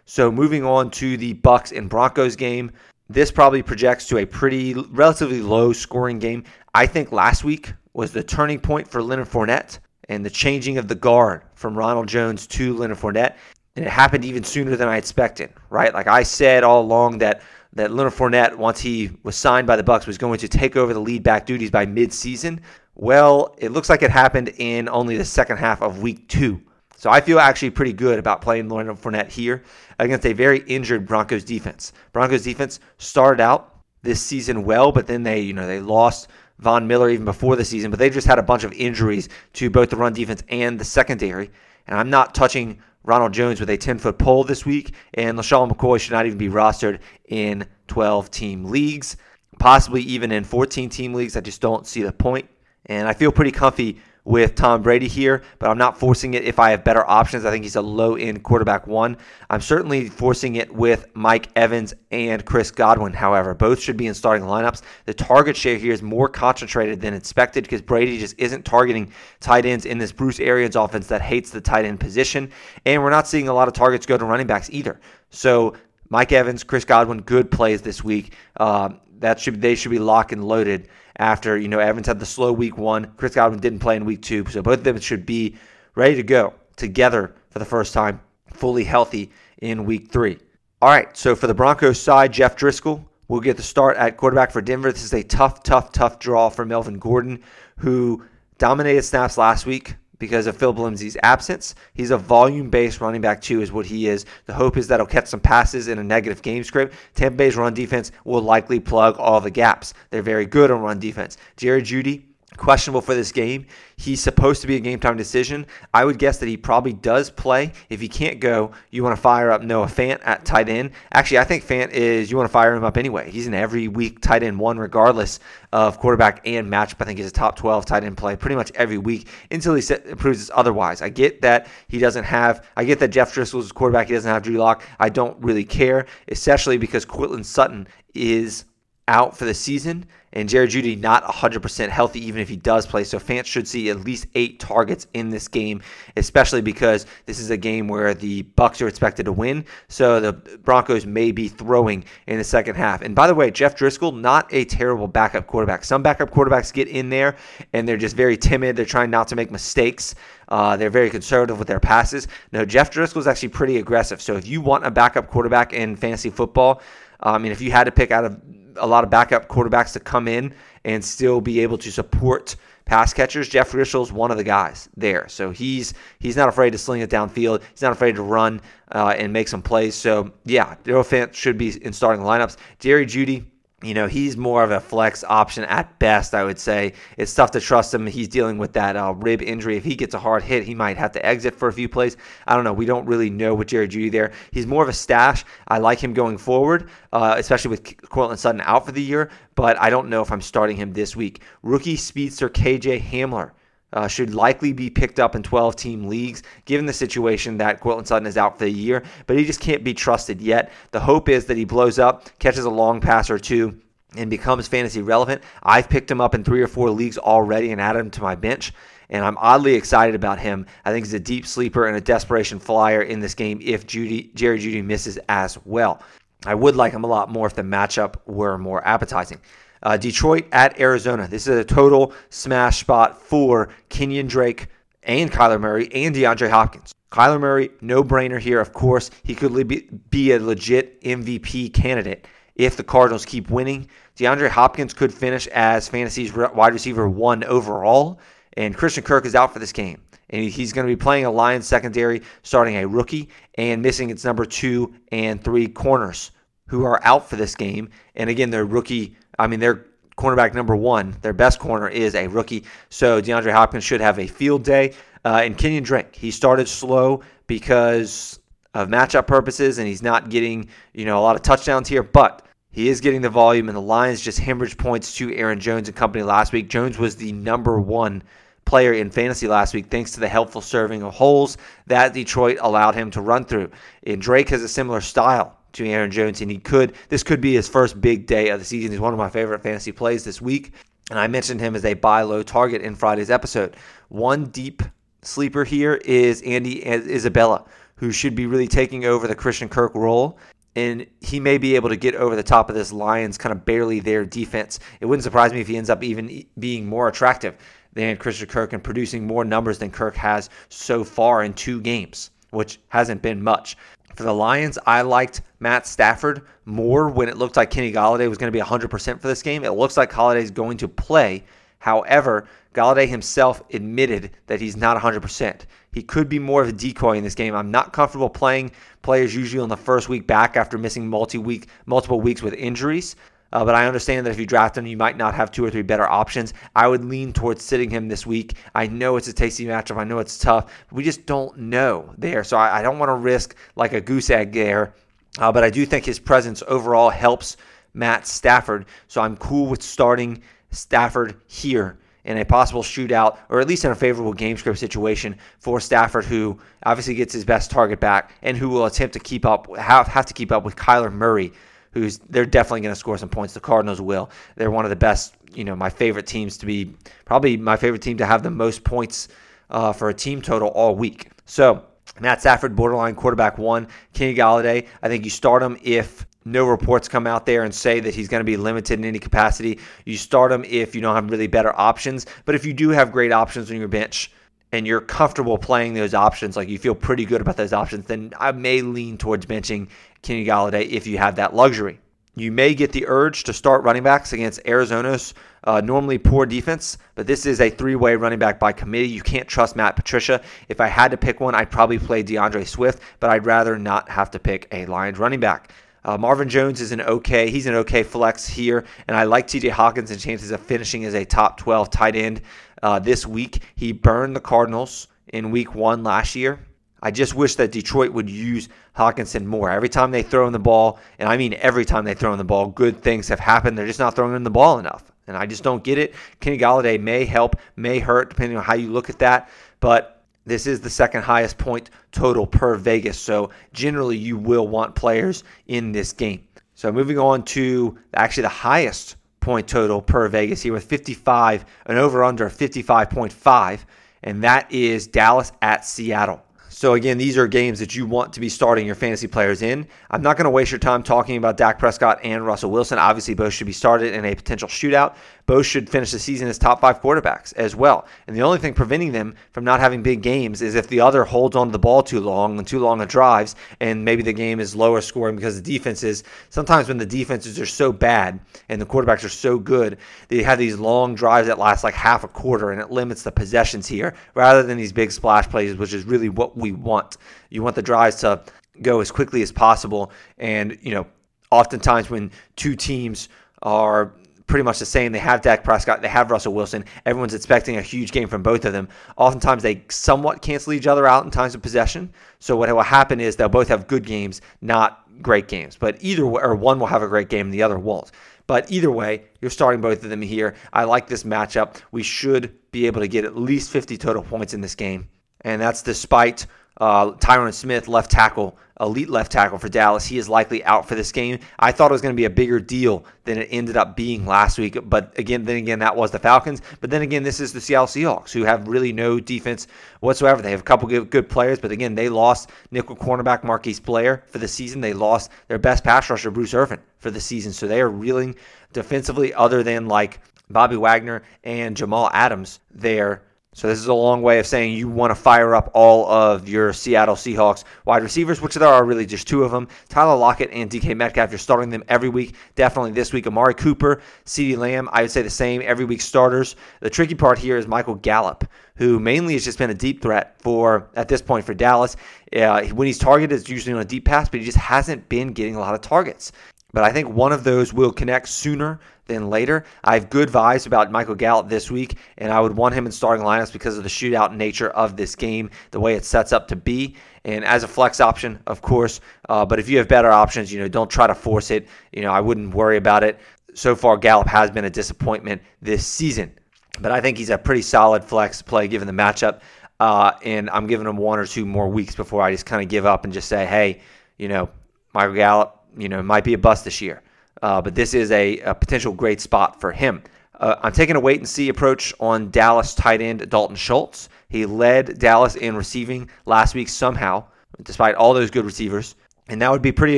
So moving on to the Bucs and Broncos game. This probably projects to a pretty relatively low scoring game. I think last week was the turning point for Leonard Fournette and the changing of the guard from Ronald Jones to Leonard Fournette. And it happened even sooner than I expected, right? Like I said all along that that Leonard Fournette, once he was signed by the Bucs, was going to take over the lead back duties by mid-season. Well, it looks like it happened in only the second half of week two. So I feel actually pretty good about playing Leonard Fournette here against a very injured Broncos defense. Broncos defense started out this season well, but then they, you know, they lost Von Miller even before the season, but they just had a bunch of injuries to both the run defense and the secondary. And I'm not touching Ronald Jones with a 10 foot pole this week, and LeSean McCoy should not even be rostered in 12 team leagues, possibly even in 14 team leagues. I just don't see the point. And I feel pretty comfy with Tom Brady here, but I'm not forcing it if I have better options. I think he's a low end quarterback one. I'm certainly forcing it with Mike Evans and Chris Godwin, however. Both should be in starting lineups. The target share here is more concentrated than expected because Brady just isn't targeting tight ends in this Bruce Arians offense that hates the tight end position. And we're not seeing a lot of targets go to running backs either. So Mike Evans, Chris Godwin, good plays this week. Um, that should they should be locked and loaded after you know Evans had the slow week one. Chris Godwin didn't play in week two, so both of them should be ready to go together for the first time, fully healthy in week three. All right, so for the Broncos side, Jeff Driskel will get the start at quarterback for Denver. This is a tough, tough, tough draw for Melvin Gordon, who dominated snaps last week because of Philip Lindsay's absence. He's a volume based running back, too, is what he is. The hope is that he'll catch some passes in a negative game script. Tampa Bay's run defense will likely plug all the gaps. They're very good on run defense. Jerry Jeudy questionable for this game. He's supposed to be a game time decision. I would guess that he probably does play. If he can't go, you want to fire up Noah Fant at tight end. Actually, I think Fant is, you want to fire him up anyway. He's an every week tight end one, regardless of quarterback and matchup. I think he's a top 12 tight end play pretty much every week until he proves otherwise. I get that he doesn't have, I get that Jeff Driskel's quarterback. He doesn't have Drew Lock. I don't really care, especially because Courtland Sutton is out for the season, and Jared Jeudy not 100% healthy, even if he does play. So Fant should see at least eight targets in this game, especially because this is a game where the Bucs are expected to win. So the Broncos may be throwing in the second half. And by the way, Jeff Driskel, not a terrible backup quarterback. Some backup quarterbacks get in there and they're just very timid. They're trying not to make mistakes. Uh, they're very conservative with their passes. No, Jeff Driskel is actually pretty aggressive. So if you want a backup quarterback in fantasy football, I mean, if you had to pick out of a lot of backup quarterbacks to come in and still be able to support pass catchers. Jeff Driskel is one of the guys there, so he's he's not afraid to sling it downfield. He's not afraid to run uh, and make some plays. So yeah, Daryl Fant should be in starting lineups. Jerry Jeudy you know, he's more of a flex option at best, I would say. It's tough to trust him. He's dealing with that uh, rib injury. If he gets a hard hit, he might have to exit for a few plays. I don't know. We don't really know with Jerry Jeudy there. He's more of a stash. I like him going forward, uh, especially with Courtland Sutton out for the year, but I don't know if I'm starting him this week. Rookie speedster KJ Hamler uh, should likely be picked up in 12 team leagues, given the situation that Courtland Sutton is out for the year, but he just can't be trusted yet. The hope is that he blows up, catches a long pass or two, and becomes fantasy relevant. I've picked him up in three or four leagues already and added him to my bench. And I'm oddly excited about him. I think he's a deep sleeper and a desperation flyer in this game if Jeudy, Jerry Jeudy misses as well. I would like him a lot more if the matchup were more appetizing. Uh, Detroit at Arizona. This is a total smash spot for Kenyan Drake and Kyler Murray and DeAndre Hopkins. Kyler Murray, no brainer here, of course. He could be a legit MVP candidate if the Cardinals keep winning. DeAndre Hopkins could finish as fantasy's wide receiver one overall, and Christian Kirk is out for this game. And he's going to be playing a Lions secondary, starting a rookie and missing its number two and three corners who are out for this game. And again, their rookie I mean, their cornerback number one, their best corner is a rookie. So DeAndre Hopkins should have a field day. Uh, and Kenyan Drake, he started slow because of matchup purposes, and he's not getting you know a lot of touchdowns here, but he is getting the volume. And the Lions just hemorrhaged points to Aaron Jones and company last week. Jones was the number one player in fantasy last week thanks to the helpful serving of holes that Detroit allowed him to run through. And Drake has a similar style to Aaron Jones, and he could this could be his first big day of the season. He's one of my favorite fantasy plays this week, and I mentioned him as a buy low target in Friday's episode. One deep sleeper here is Andy Isabella, who should be really taking over the Christian Kirk role. And he may be able to get over the top of this Lions kind of barely there defense. It wouldn't surprise me if he ends up even being more attractive than Christian Kirk and producing more numbers than Kirk has so far in two games, which hasn't been much. For the Lions, I liked Matt Stafford more when it looked like Kenny Golladay was going to be 100% for this game. It looks like Golladay is going to play. However, Golladay himself admitted that he's not 100%. He could be more of a decoy in this game. I'm not comfortable playing players usually on the first week back after missing multi-week, multiple weeks with injuries. Uh, but I understand that if you draft him, you might not have two or three better options. I would lean towards sitting him this week. I know it's a tasty matchup. I know it's tough. We just don't know there. So I, I don't want to risk like a goose egg there. Uh, but I do think his presence overall helps Matt Stafford. So I'm cool with starting Stafford here in a possible shootout or at least in a favorable game script situation for Stafford, who obviously gets his best target back and who will attempt to keep up, have, have to keep up with Kyler Murray, who's they're definitely going to score some points. The Cardinals will. They're one of the best, you know, my favorite teams to be, probably my favorite team to have the most points uh, for a team total all week. So Matt Stafford, borderline quarterback one. Kenny Golladay, I think you start him if no reports come out there and say that he's going to be limited in any capacity. You start him if you don't have really better options. But if you do have great options on your bench and you're comfortable playing those options, like you feel pretty good about those options, then I may lean towards benching Kenny Golladay if you have that luxury. You may get the urge to start running backs against Arizona's uh, normally poor defense, but this is a three way running back by committee. You can't trust Matt Patricia. If I had to pick one, I'd probably play D'Andre Swift, but I'd rather not have to pick a Lions running back. Uh, Marvin Jones is an okay. He's an okay flex here, and I like T.J. Hockenson and chances of finishing as a top 12 tight end uh, this week. He burned the Cardinals in Week One last year. I just wish that Detroit would use Hockenson more. Every time they throw in the ball, and I mean every time they throw in the ball, good things have happened. They're just not throwing in the ball enough, and I just don't get it. Kenny Golladay may help, may hurt, depending on how you look at that, but this is the second highest point total per Vegas. So generally, you will want players in this game. So moving on to actually the highest point total per Vegas here with 55, an over under 55.5, and that is Dallas at Seattle. So again, these are games that you want to be starting your fantasy players in. I'm not going to waste your time talking about Dak Prescott and Russell Wilson. Obviously, both should be started in a potential shootout. Both should finish the season as top five quarterbacks as well. And the only thing preventing them from not having big games is if the other holds on to the ball too long and too long of drives, and maybe the game is lower scoring because the defenses. Sometimes when the defenses are so bad and the quarterbacks are so good, they have these long drives that last like half a quarter, and it limits the possessions here rather than these big splash plays, which is really what we want. You want the drives to go as quickly as possible, and you know, oftentimes when two teams are pretty much the same. They have Dak Prescott, they have Russell Wilson. Everyone's expecting a huge game from both of them. Oftentimes, they somewhat cancel each other out in times of possession. So what will happen is they'll both have good games, not great games. But either way, or one will have a great game and the other won't. But either way, you're starting both of them here. I like this matchup. We should be able to get at least 50 total points in this game. And that's despite uh, Tyron Smith, left tackle, elite left tackle for Dallas. He is likely out for this game. I thought it was going to be a bigger deal than it ended up being last week. But again, then again, that was the Falcons. But then again, this is the Seattle Seahawks, who have really no defense whatsoever. They have a couple good, good players, but again, they lost nickel cornerback Marquise Blair for the season. They lost their best pass rusher, Bruce Irvin, for the season. So they are reeling defensively, other than like Bobby Wagner and Jamal Adams there so this is a long way of saying you want to fire up all of your Seattle Seahawks wide receivers, which there are really just two of them. Tyler Lockett and DK Metcalf, you're starting them every week. Definitely this week. Amari Cooper, CeeDee Lamb, I would say the same every week starters. The tricky part here is Michael Gallup, who mainly has just been a deep threat for, at this point, for Dallas. Uh, when he's targeted, it's usually on a deep pass, but he just hasn't been getting a lot of targets. But I think one of those will connect sooner than later. I have good vibes about Michael Gallup this week, and I would want him in starting lineups because of the shootout nature of this game, the way it sets up to be. And as a flex option, of course. Uh, but if you have better options, you know, don't try to force it. You know, I wouldn't worry about it. So far, Gallup has been a disappointment this season, but I think he's a pretty solid flex play given the matchup. Uh, and I'm giving him one or two more weeks before I just kind of give up and just say, hey, you know, Michael Gallup, you know, might be a bust this year. Uh, but this is a, a, potential great spot for him. Uh, I'm taking a wait and see approach on Dallas tight end Dalton Schultz. He led Dallas in receiving last week somehow, despite all those good receivers. And that would be pretty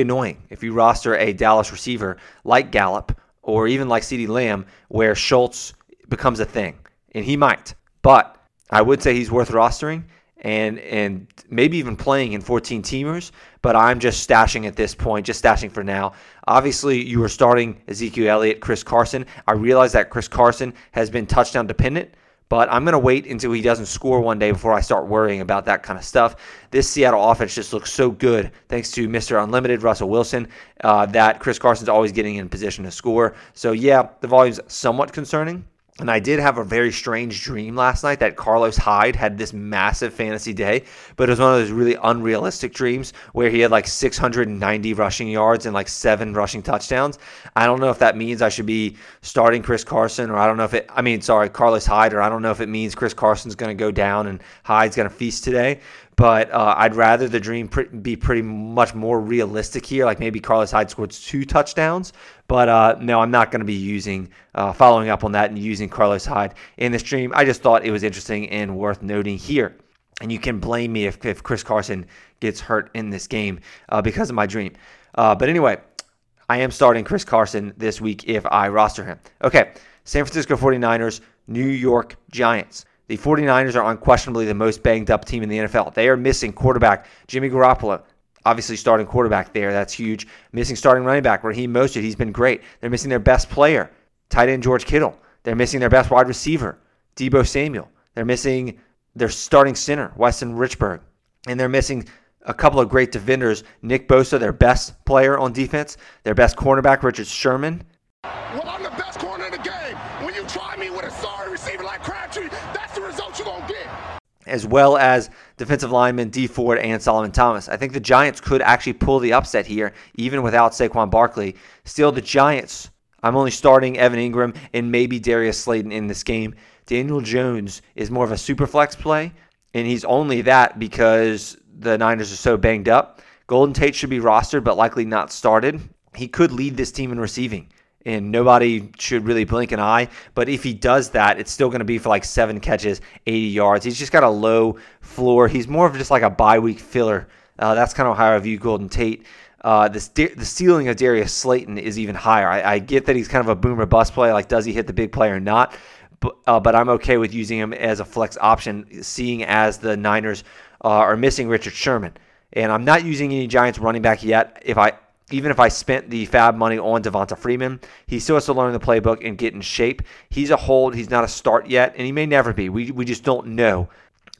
annoying if you roster a Dallas receiver like Gallup or even like CeeDee Lamb, where Schultz becomes a thing. And he might. But I would say he's worth rostering and and maybe even playing in 14 teamers, but I'm just stashing at this point, just stashing for now. Obviously, you were starting Ezekiel Elliott, Chris Carson. I realize that Chris Carson has been touchdown dependent, but I'm going to wait until he doesn't score one day before I start worrying about that kind of stuff. This Seattle offense just looks so good thanks to Mr. Unlimited Russell Wilson uh, that Chris Carson's always getting in position to score. So, yeah, the volume's somewhat concerning. And I did have a very strange dream last night that Carlos Hyde had this massive fantasy day, but it was one of those really unrealistic dreams where he had like 690 rushing yards and like seven rushing touchdowns. I don't know if that means I should be starting Chris Carson, or I don't know if it, I mean, sorry, Carlos Hyde, or I don't know if it means Chris Carson's going to go down and Hyde's going to feast today. But uh, I'd rather the dream be pretty much more realistic here. Like maybe Carlos Hyde scored two touchdowns. But uh, no, I'm not going to be using, uh, following up on that and using Carlos Hyde in this dream. I just thought it was interesting and worth noting here. And you can blame me if, if Chris Carson gets hurt in this game uh, because of my dream. Uh, but anyway, I am starting Chris Carson this week if I roster him. Okay, San Francisco 49ers, New York Giants. The 49ers are unquestionably the most banged up team in the NFL. They are missing quarterback Jimmy Garoppolo, obviously starting quarterback there. That's huge. Missing starting running back Raheem Mostert. He's been great. They're missing their best player, tight end George Kittle. They're missing their best wide receiver, Deebo Samuel. They're missing their starting center, Weston Richburg. And they're missing a couple of great defenders, Nick Bosa, their best player on defense, their best cornerback, Richard Sherman. Well, as well as defensive lineman D Ford and Solomon Thomas. I think the Giants could actually pull the upset here, even without Saquon Barkley. Still, the Giants, I'm only starting Evan Engram and maybe Darius Slayton in this game. Daniel Jones is more of a super flex play, and he's only that because the Niners are so banged up. Golden Tate should be rostered, but likely not started. He could lead this team in receiving and nobody should really blink an eye. But if he does that, it's still going to be for like seven catches, 80 yards. He's just got a low floor. He's more of just like a bye week filler. Uh, that's kind of how I view Golden Tate. Uh, the, the ceiling of Darius Slayton is even higher. I, I, get that he's kind of a boomer bust play. Like, does he hit the big play or not? But, uh, but I'm okay with using him as a flex option, seeing as the Niners uh, are missing Richard Sherman. And I'm not using any Giants running back yet. If I even if I spent the FAAB money on Devonta Freeman, he still has to learn the playbook and get in shape. He's a hold. He's not a start yet, and he may never be. We, we just don't know.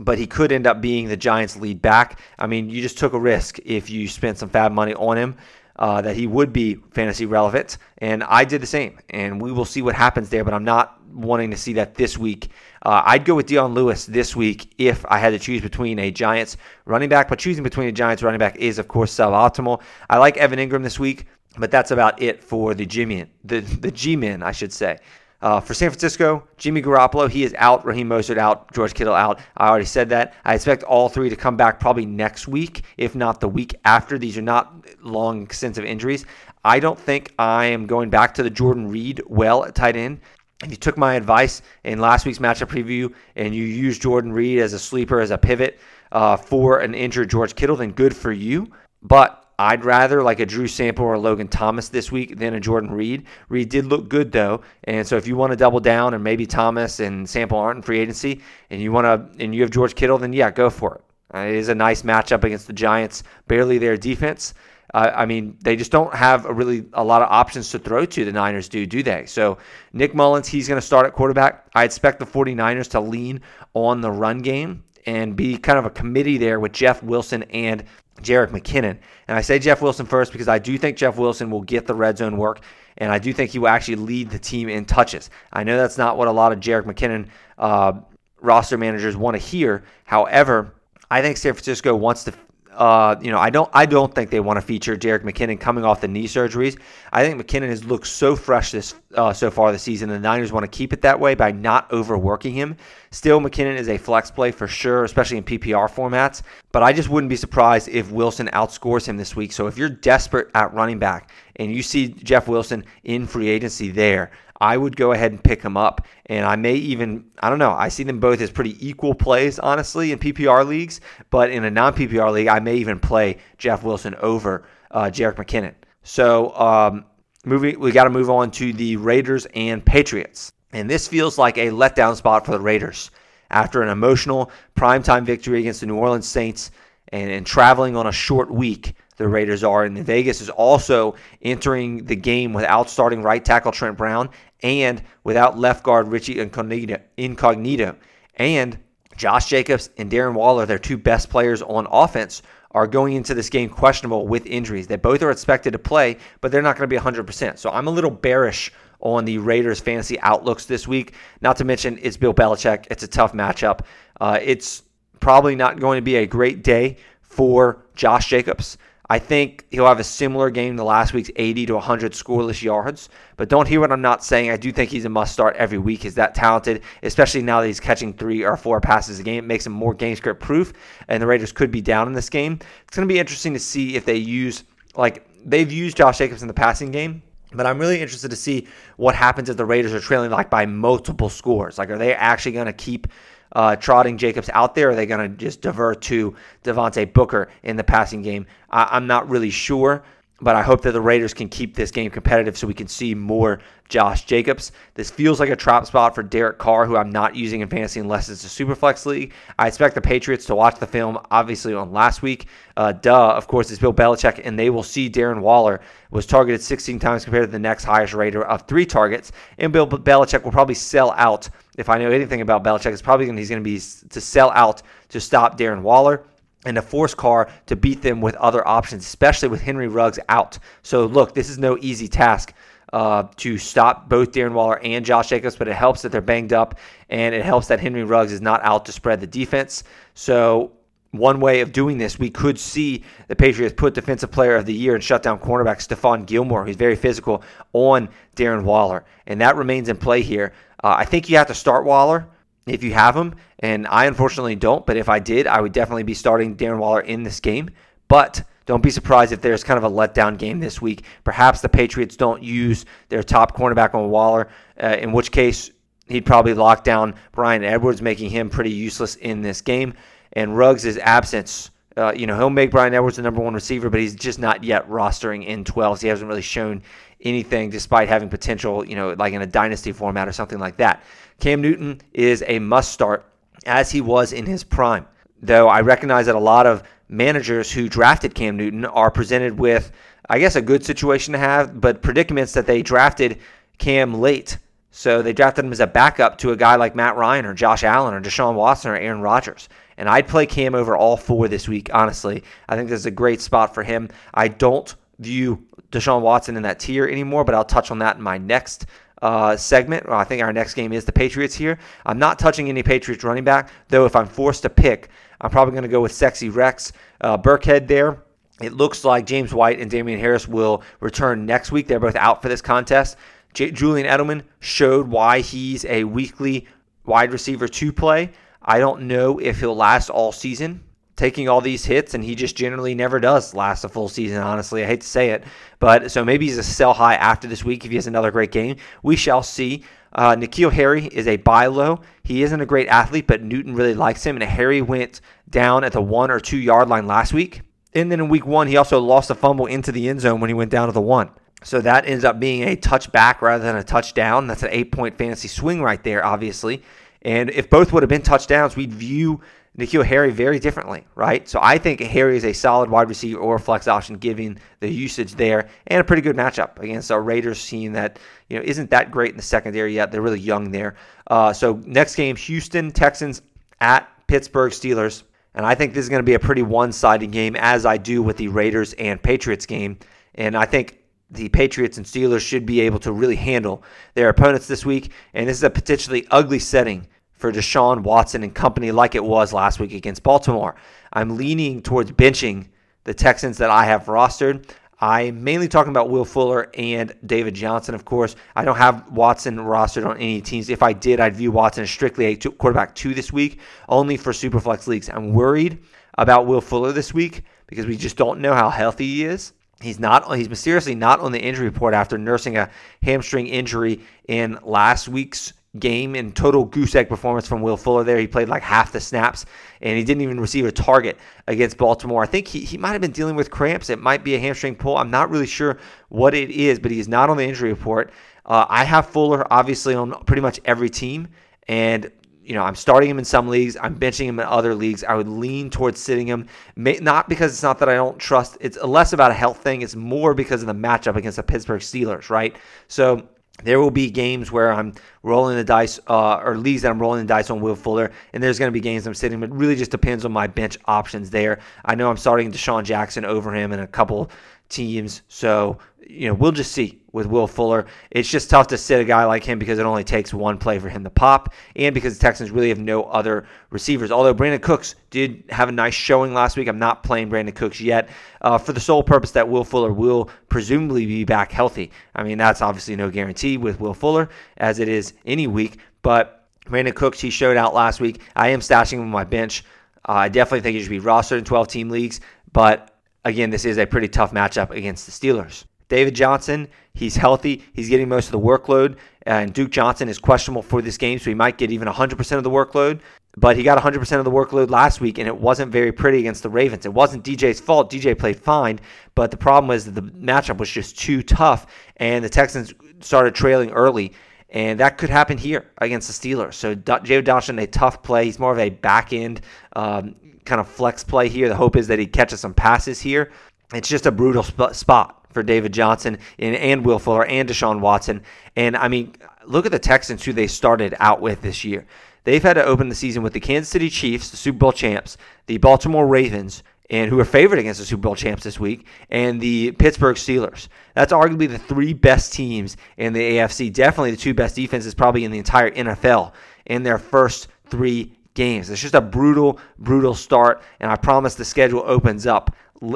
But he could end up being the Giants' lead back. I mean, you just took a risk if you spent some FAAB money on him. Uh, that he would be fantasy relevant. And I did the same. And we will see what happens there, but I'm not wanting to see that this week. Uh, I'd go with Dion Lewis this week if I had to choose between a Giants running back, but choosing between a Giants running back is, of course, suboptimal. I like Evan Engram this week, but that's about it for the G-men, the, the G-men, I should say. Uh, for San Francisco, Jimmy Garoppolo, he is out. Raheem Mostert out. George Kittle out. I already said that. I expect all three to come back probably next week, if not the week after. These are not long, extensive injuries. I don't think I am going back to the Jordan Reed well at tight end. If you took my advice in last week's matchup preview and you used Jordan Reed as a sleeper, as a pivot uh, for an injured George Kittle, then good for you. But I'd rather like a Drew Sample or Logan Thomas this week than a Jordan Reed. Reed did look good though, and so if you want to double down and maybe Thomas and Sample aren't in free agency, and you want to and you have George Kittle, then yeah, go for it. Uh, it is a nice matchup against the Giants, barely their defense. Uh, I mean, they just don't have a really a lot of options to throw to. The Niners do, do they? So Nick Mullens, he's going to start at quarterback. I expect the 49ers to lean on the run game and be kind of a committee there with Jeff Wilson and Jerick McKinnon. And I say Jeff Wilson first because I do think Jeff Wilson will get the red zone work, and I do think he will actually lead the team in touches. I know that's not what a lot of Jerick McKinnon uh, roster managers want to hear. However, I think San Francisco wants to uh, you know, I don't I don't think they want to feature Jerick McKinnon coming off the knee surgeries. I think McKinnon has looked so fresh this uh, so far this season. The Niners want to keep it that way by not overworking him. Still, McKinnon is a flex play for sure, especially in PPR formats. But I just wouldn't be surprised if Wilson outscores him this week. So if you're desperate at running back and you see Jeff Wilson in free agency there, I would go ahead and pick them up. And I may even, I don't know, I see them both as pretty equal plays, honestly, in PPR leagues. But in a non PPR league, I may even play Jeff Wilson over uh, Jerick McKinnon. So, um, moving, we got to move on to the Raiders and Patriots. And this feels like a letdown spot for the Raiders. After an emotional primetime victory against the New Orleans Saints and, and traveling on a short week, the Raiders are. And Vegas is also entering the game without starting right tackle Trent Brown and without left guard Richie Incognito, Incognito. And Josh Jacobs and Darren Waller, their two best players on offense, are going into this game questionable with injuries. They both are expected to play, but they're not going to be 100%. So I'm a little bearish on the Raiders fantasy outlooks this week. Not to mention, it's Bill Belichick. It's a tough matchup. Uh, it's probably not going to be a great day for Josh Jacobs. I think he'll have a similar game to last week's 80 to 100 scoreless yards. But don't hear what I'm not saying. I do think he's a must start every week. He's that talented, especially now that he's catching three or four passes a game. It makes him more game script proof, and the Raiders could be down in this game. It's going to be interesting to see if they use, like, they've used Josh Jacobs in the passing game. But I'm really interested to see what happens if the Raiders are trailing like by multiple scores. Like, are they actually going to keep uh, trotting Jacobs out there? Are they going to just divert to Devontae Booker in the passing game? I- I'm not really sure but I hope that the Raiders can keep this game competitive so we can see more Josh Jacobs. This feels like a trap spot for Derek Carr, who I'm not using in fantasy unless it's a Superflex league. I expect the Patriots to watch the film, obviously, on last week. Uh, duh, of course, it's Bill Belichick, and they will see Darren Waller was targeted 16 times compared to the next highest Raider of three targets. And Bill Belichick will probably sell out. If I know anything about Belichick, it's probably going he's going to be to sell out to stop Darren Waller and to force Carr to beat them with other options, especially with Henry Ruggs out. So, look, this is no easy task uh, to stop both Darren Waller and Josh Jacobs, but it helps that they're banged up, and it helps that Henry Ruggs is not out to spread the defense. So, one way of doing this, we could see the Patriots put Defensive Player of the Year and shut down cornerback Stephon Gilmore, who's very physical, on Darren Waller. And that remains in play here. Uh, I think you have to start Waller if you have him. And I unfortunately don't, but if I did, I would definitely be starting Darren Waller in this game. But don't be surprised if there's kind of a letdown game this week. Perhaps the Patriots don't use their top cornerback on Waller, uh, in which case he'd probably lock down Bryan Edwards, making him pretty useless in this game. And Ruggs' absence, uh, you know, he'll make Bryan Edwards the number one receiver, but he's just not yet rostering in 12s. He hasn't really shown anything despite having potential, you know, like in a dynasty format or something like that. Cam Newton is a must start as he was in his prime. Though I recognize that a lot of managers who drafted Cam Newton are presented with, I guess, a good situation to have, but predicaments that they drafted Cam late. So they drafted him as a backup to a guy like Matt Ryan or Josh Allen or Deshaun Watson or Aaron Rodgers. And I'd play Cam over all four this week, honestly. I think this is a great spot for him. I don't view Deshaun Watson in that tier anymore, but I'll touch on that in my next uh, segment. Well, I think our next game is the Patriots here. I'm not touching any Patriots running back, though if I'm forced to pick, I'm probably going to go with Sexy Rex uh, Burkhead there. It looks like James White and Damien Harris will return next week. They're both out for this contest. J- Julian Edelman showed why he's a weekly wide receiver to play. I don't know if he'll last all season taking all these hits, and he just generally never does last a full season, honestly. I hate to say it. But so maybe he's a sell high after this week if he has another great game. We shall see. Uh, N'Keal Harry is a buy low. He isn't a great athlete, but Newton really likes him. And Harry went down at the one or two yard line last week. And then in week one, he also lost a fumble into the end zone when he went down to the one. So that ends up being a touchback rather than a touchdown. That's an eight point fantasy swing right there, obviously. And if both would have been touchdowns, we'd view N'Keal Harry very differently, right? So I think Harry is a solid wide receiver or flex option given the usage there and a pretty good matchup against a Raiders team that you know isn't that great in the secondary yet. They're really young there. Uh, so next game, Houston Texans at Pittsburgh Steelers. And I think this is going to be a pretty one sided game, as I do with the Raiders and Patriots game. And I think the Patriots and Steelers should be able to really handle their opponents this week. And this is a potentially ugly setting for Deshaun Watson and company like it was last week against Baltimore. I'm leaning towards benching the Texans that I have rostered. I'm mainly talking about Will Fuller and David Johnson, of course. I don't have Watson rostered on any teams. If I did, I'd view Watson as strictly a two, quarterback two this week, only for Superflex leagues. I'm worried about Will Fuller this week because we just don't know how healthy he is. He's not. He's mysteriously not on the injury report after nursing a hamstring injury in last week's game and total goose egg performance from Will Fuller there. He played like half the snaps and he didn't even receive a target against Baltimore. I think he, he might have been dealing with cramps. It might be a hamstring pull. I'm not really sure what it is, but he's not on the injury report. Uh, I have Fuller obviously on pretty much every team and you know, I'm starting him in some leagues. I'm benching him in other leagues. I would lean towards sitting him, not because it's not that I don't trust. It's less about a health thing. It's more because of the matchup against the Pittsburgh Steelers, right? So there will be games where I'm rolling the dice, uh, or leagues that I'm rolling the dice on Will Fuller, and there's going to be games I'm sitting. But really just depends on my bench options there. I know I'm starting DeSean Jackson over him in a couple teams, so you know, we'll just see with Will Fuller. It's just tough to sit a guy like him because it only takes one play for him to pop, and because the Texans really have no other receivers. Although Brandin Cooks did have a nice showing last week, I'm not playing Brandin Cooks yet uh, for the sole purpose that Will Fuller will presumably be back healthy. I mean, that's obviously no guarantee with Will Fuller, as it is any week, but Brandin Cooks, he showed out last week. I am stashing him on my bench. Uh, I definitely think he should be rostered in 12 team leagues, but again, this is a pretty tough matchup against the Steelers. David Johnson, he's healthy. He's getting most of the workload. And Duke Johnson is questionable for this game, so he might get even 100% of the workload. But he got 100% of the workload last week, and it wasn't very pretty against the Ravens. It wasn't DJ's fault. DJ played fine, but the problem was that the matchup was just too tough, and the Texans started trailing early. And that could happen here against the Steelers. So David Johnson, a tough play. He's more of a back end um, kind of flex play here. The hope is that he catches some passes here. It's just a brutal sp- spot for David Johnson and, and Will Fuller and Deshaun Watson. And I mean, look at the Texans who they started out with this year. They've had to open the season with the Kansas City Chiefs, the Super Bowl champs, the Baltimore Ravens, and who are favored against the Super Bowl champs this week, and the Pittsburgh Steelers. That's arguably the three best teams in the AFC. Definitely the two best defenses, probably in the entire NFL, in their first three games. It's just a brutal, brutal start, and I promise the schedule opens up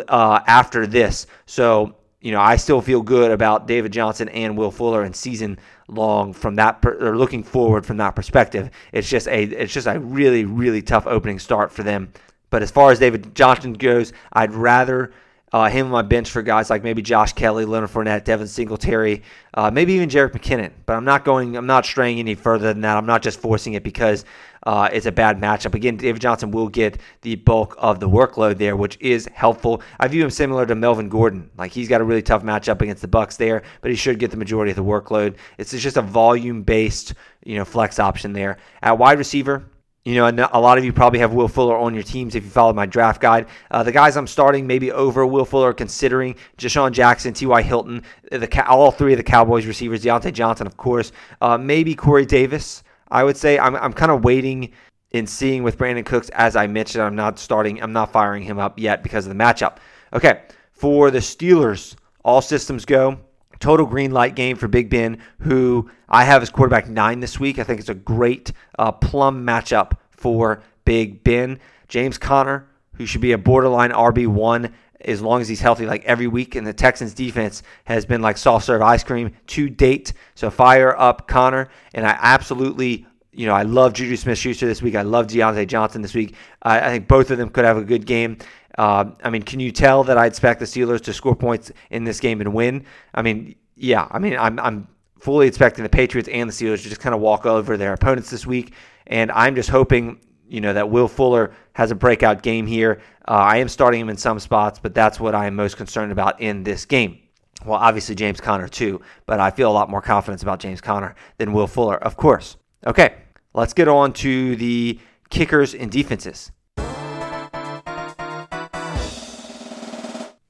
uh, after this. So, you know, I still feel good about David Johnson and Will Fuller and season long from that per, or looking forward from that perspective. It's just a it's just a really really tough opening start for them. But as far as David Johnson goes, I'd rather uh, him on my bench for guys like maybe Josh Kelley, Leonard Fournette, Devin Singletary, uh, maybe even Jerick McKinnon. But I'm not going. I'm not straying any further than that. I'm not just forcing it because uh, it's a bad matchup. Again, David Johnson will get the bulk of the workload there, which is helpful. I view him similar to Melvin Gordon. Like he's got a really tough matchup against the Bucs there, but he should get the majority of the workload. It's just a volume-based, you know, flex option there at wide receiver. You know, a lot of you probably have Will Fuller on your teams if you follow my draft guide. Uh, the guys I'm starting maybe over Will Fuller, considering DeSean Jackson, T.Y. Hilton, the all three of the Cowboys receivers, Diontae Johnson, of course, uh, maybe Corey Davis. I would say I'm, I'm kind of waiting and seeing with Brandin Cooks. As I mentioned, I'm not starting, I'm not firing him up yet because of the matchup. Okay, for the Steelers, all systems go total green light game for Big Ben, who I have as quarterback nine this week. I think it's a great uh, plum matchup for Big Ben. James Conner, who should be a borderline RB1 as long as he's healthy, like every week. And the Texans defense has been like soft serve ice cream to date. So fire up Conner. And I absolutely you know, I love Juju Smith Schuster this week. I love Diontae Johnson this week. I, I think both of them could have a good game. Uh, I mean, can you tell that I expect the Steelers to score points in this game and win? I mean, yeah. I mean, I'm, I'm fully expecting the Patriots and the Steelers to just kind of walk over their opponents this week. And I'm just hoping, you know, that Will Fuller has a breakout game here. Uh, I am starting him in some spots, but that's what I am most concerned about in this game. Well, obviously James Conner too, but I feel a lot more confidence about James Conner than Will Fuller, of course. Okay, let's get on to the kickers and defenses.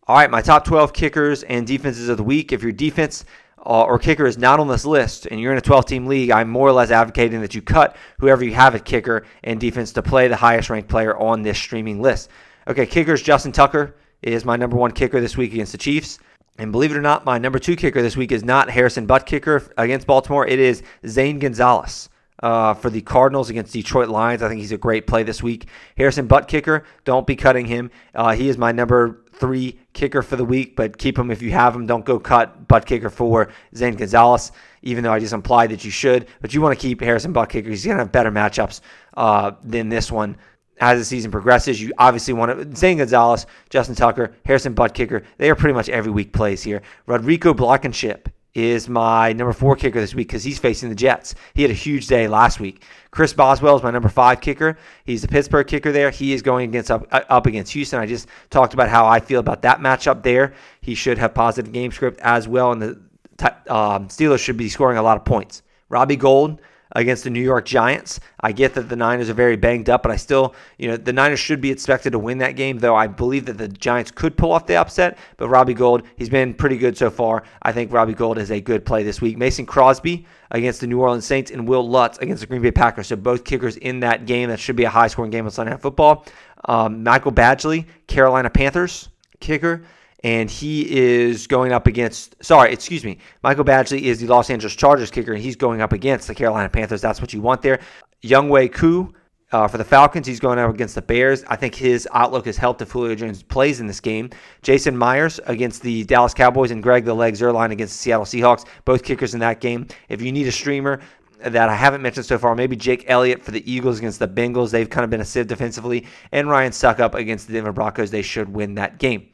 All right, my top 12 kickers and defenses of the week. If your defense uh, or kicker is not on this list and you're in a 12 team league, I'm more or less advocating that you cut whoever you have at kicker and defense to play the highest ranked player on this streaming list. Okay, kickers Justin Tucker is my number one kicker this week against the Chiefs. And believe it or not, my number two kicker this week is not Harrison Butt kicker against Baltimore. It is Zane Gonzalez uh, for the Cardinals against Detroit Lions. I think he's a great play this week. Harrison Butt Kicker, don't be cutting him. Uh, he is my number three kicker for the week, but keep him if you have him. Don't go cut butt kicker for Zane Gonzalez, even though I just implied that you should. But you want to keep Harrison butt kicker. He's going to have better matchups uh, than this one as the season progresses. You obviously want to Zane Gonzalez, Justin Tucker, Harrison butt kicker. They are pretty much every week plays here. Rodrigo Blankenship is my number four kicker this week because he's facing the Jets. He had a huge day last week. Chris Boswell is my number five kicker. He's the Pittsburgh kicker there. He is going against up, up against Houston. I just talked about how I feel about that matchup there. He should have positive game script as well, and the um, Steelers should be scoring a lot of points. Robbie Gould against the New York Giants. I get that the Niners are very banged up, but I still, you know, the Niners should be expected to win that game, though I believe that the Giants could pull off the upset. But Robbie Gould, he's been pretty good so far. I think Robbie Gould is a good play this week. Mason Crosby against the New Orleans Saints and Wil Lutz against the Green Bay Packers. So both kickers in that game. That should be a high scoring game on Sunday Night Football. Um, Michael Badgley, Carolina Panthers kicker and he is going up against. Sorry, excuse me. Michael Badgley is the Los Angeles Chargers kicker, and he's going up against the Carolina Panthers. That's what you want there. Younghoe Koo uh, for the Falcons, he's going up against the Bears. I think his outlook has helped if Julio Jones plays in this game. Jason Myers against the Dallas Cowboys and Greg the Leg Zuerlein against the Seattle Seahawks, both kickers in that game. If you need a streamer that I haven't mentioned so far, maybe Jake Elliott for the Eagles against the Bengals. They've kind of been a sieve defensively. And Ryan Succop against the Denver Broncos. They should win that game.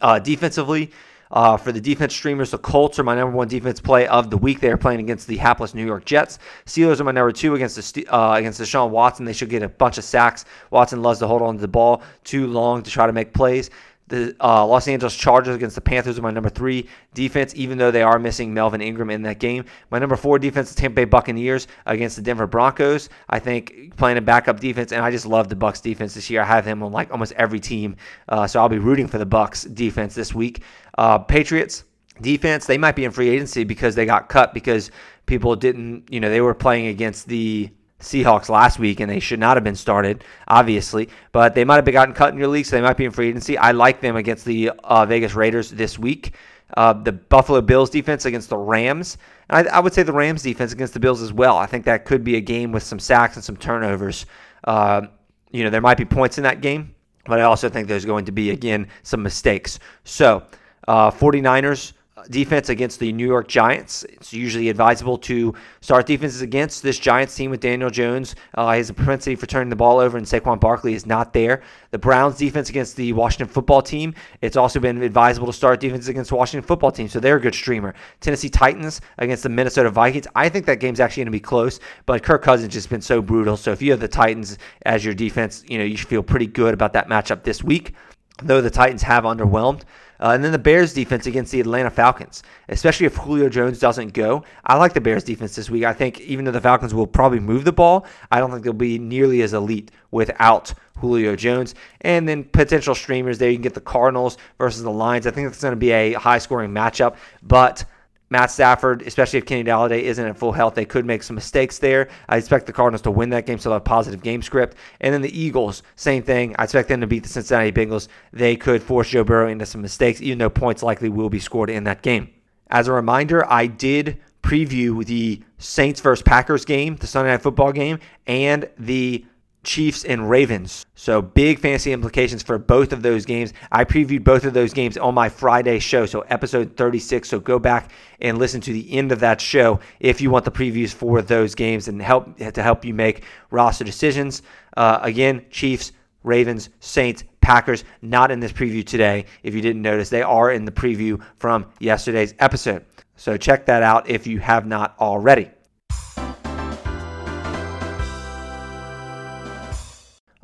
Uh, defensively, uh, for the defense streamers, the Colts are my number one defense play of the week. They are playing against the hapless New York Jets. Steelers are my number two against the uh, against Deshaun Watson. They should get a bunch of sacks. Watson loves to hold on to the ball too long to try to make plays. The uh, Los Angeles Chargers against the Panthers are my number three defense, even though they are missing Melvin Ingram in that game. My number four defense is Tampa Bay Buccaneers against the Denver Broncos. I think playing a backup defense, and I just love the Bucs defense this year. I have him on like almost every team, uh, so I'll be rooting for the Bucs defense this week. Uh, Patriots defense, they might be in free agency because they got cut because people didn't, you know, they were playing against the Seahawks last week, and they should not have been started, obviously. But they might have gotten cut in your league, so they might be in free agency. I like them against the uh, Vegas Raiders this week. Uh, the Buffalo Bills defense against the Rams. I, I, would say the Rams defense against the Bills as well. I think that could be a game with some sacks and some turnovers. Uh, you know, there might be points in that game, but I also think there's going to be, again, some mistakes. So, uh, 49ers defense against the New York Giants. It's usually advisable to start defenses against this Giants team with Daniel Jones. Uh, a propensity for turning the ball over, and Saquon Barkley is not there. The Browns defense against the Washington football team. It's also been advisable to start defenses against Washington football team, so they're a good streamer. Tennessee Titans against the Minnesota Vikings. I think that game's actually going to be close, but Kirk Cousins just been so brutal. So if you have the Titans as your defense, you know you should feel pretty good about that matchup this week. Though the Titans have underwhelmed. Uh, and then the Bears defense against the Atlanta Falcons, especially if Julio Jones doesn't go. I like the Bears defense this week. I think even though the Falcons will probably move the ball, I don't think they'll be nearly as elite without Julio Jones. And then potential streamers there. You can get the Cardinals versus the Lions. I think it's going to be a high scoring matchup, but Matt Stafford, especially if Kenny Golladay isn't at full health, they could make some mistakes there. I expect the Cardinals to win that game, so they'll have positive game script. And then the Eagles, same thing. I expect them to beat the Cincinnati Bengals. They could force Joe Burrow into some mistakes, even though points likely will be scored in that game. As a reminder, I did preview the Saints versus Packers game, the Sunday night football game, and the Chiefs and Ravens. So big fantasy implications for both of those games. I previewed both of those games on my Friday show, so episode 36. So go back and listen to the end of that show if you want the previews for those games and help to help you make roster decisions. Uh, again, Chiefs, Ravens, Saints, Packers, not in this preview today. If you didn't notice, they are in the preview from yesterday's episode. So check that out if you have not already.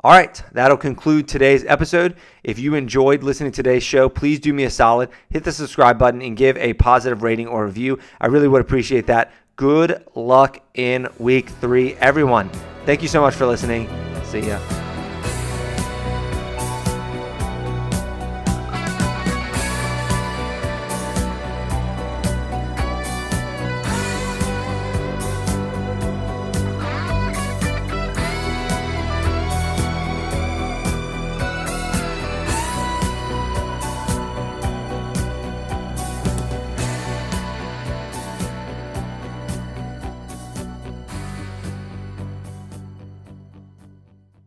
All right, that'll conclude today's episode. If you enjoyed listening to today's show, please do me a solid, hit the subscribe button, and give a positive rating or review. I really would appreciate that. Good luck in week three, everyone. Thank you so much for listening. See ya.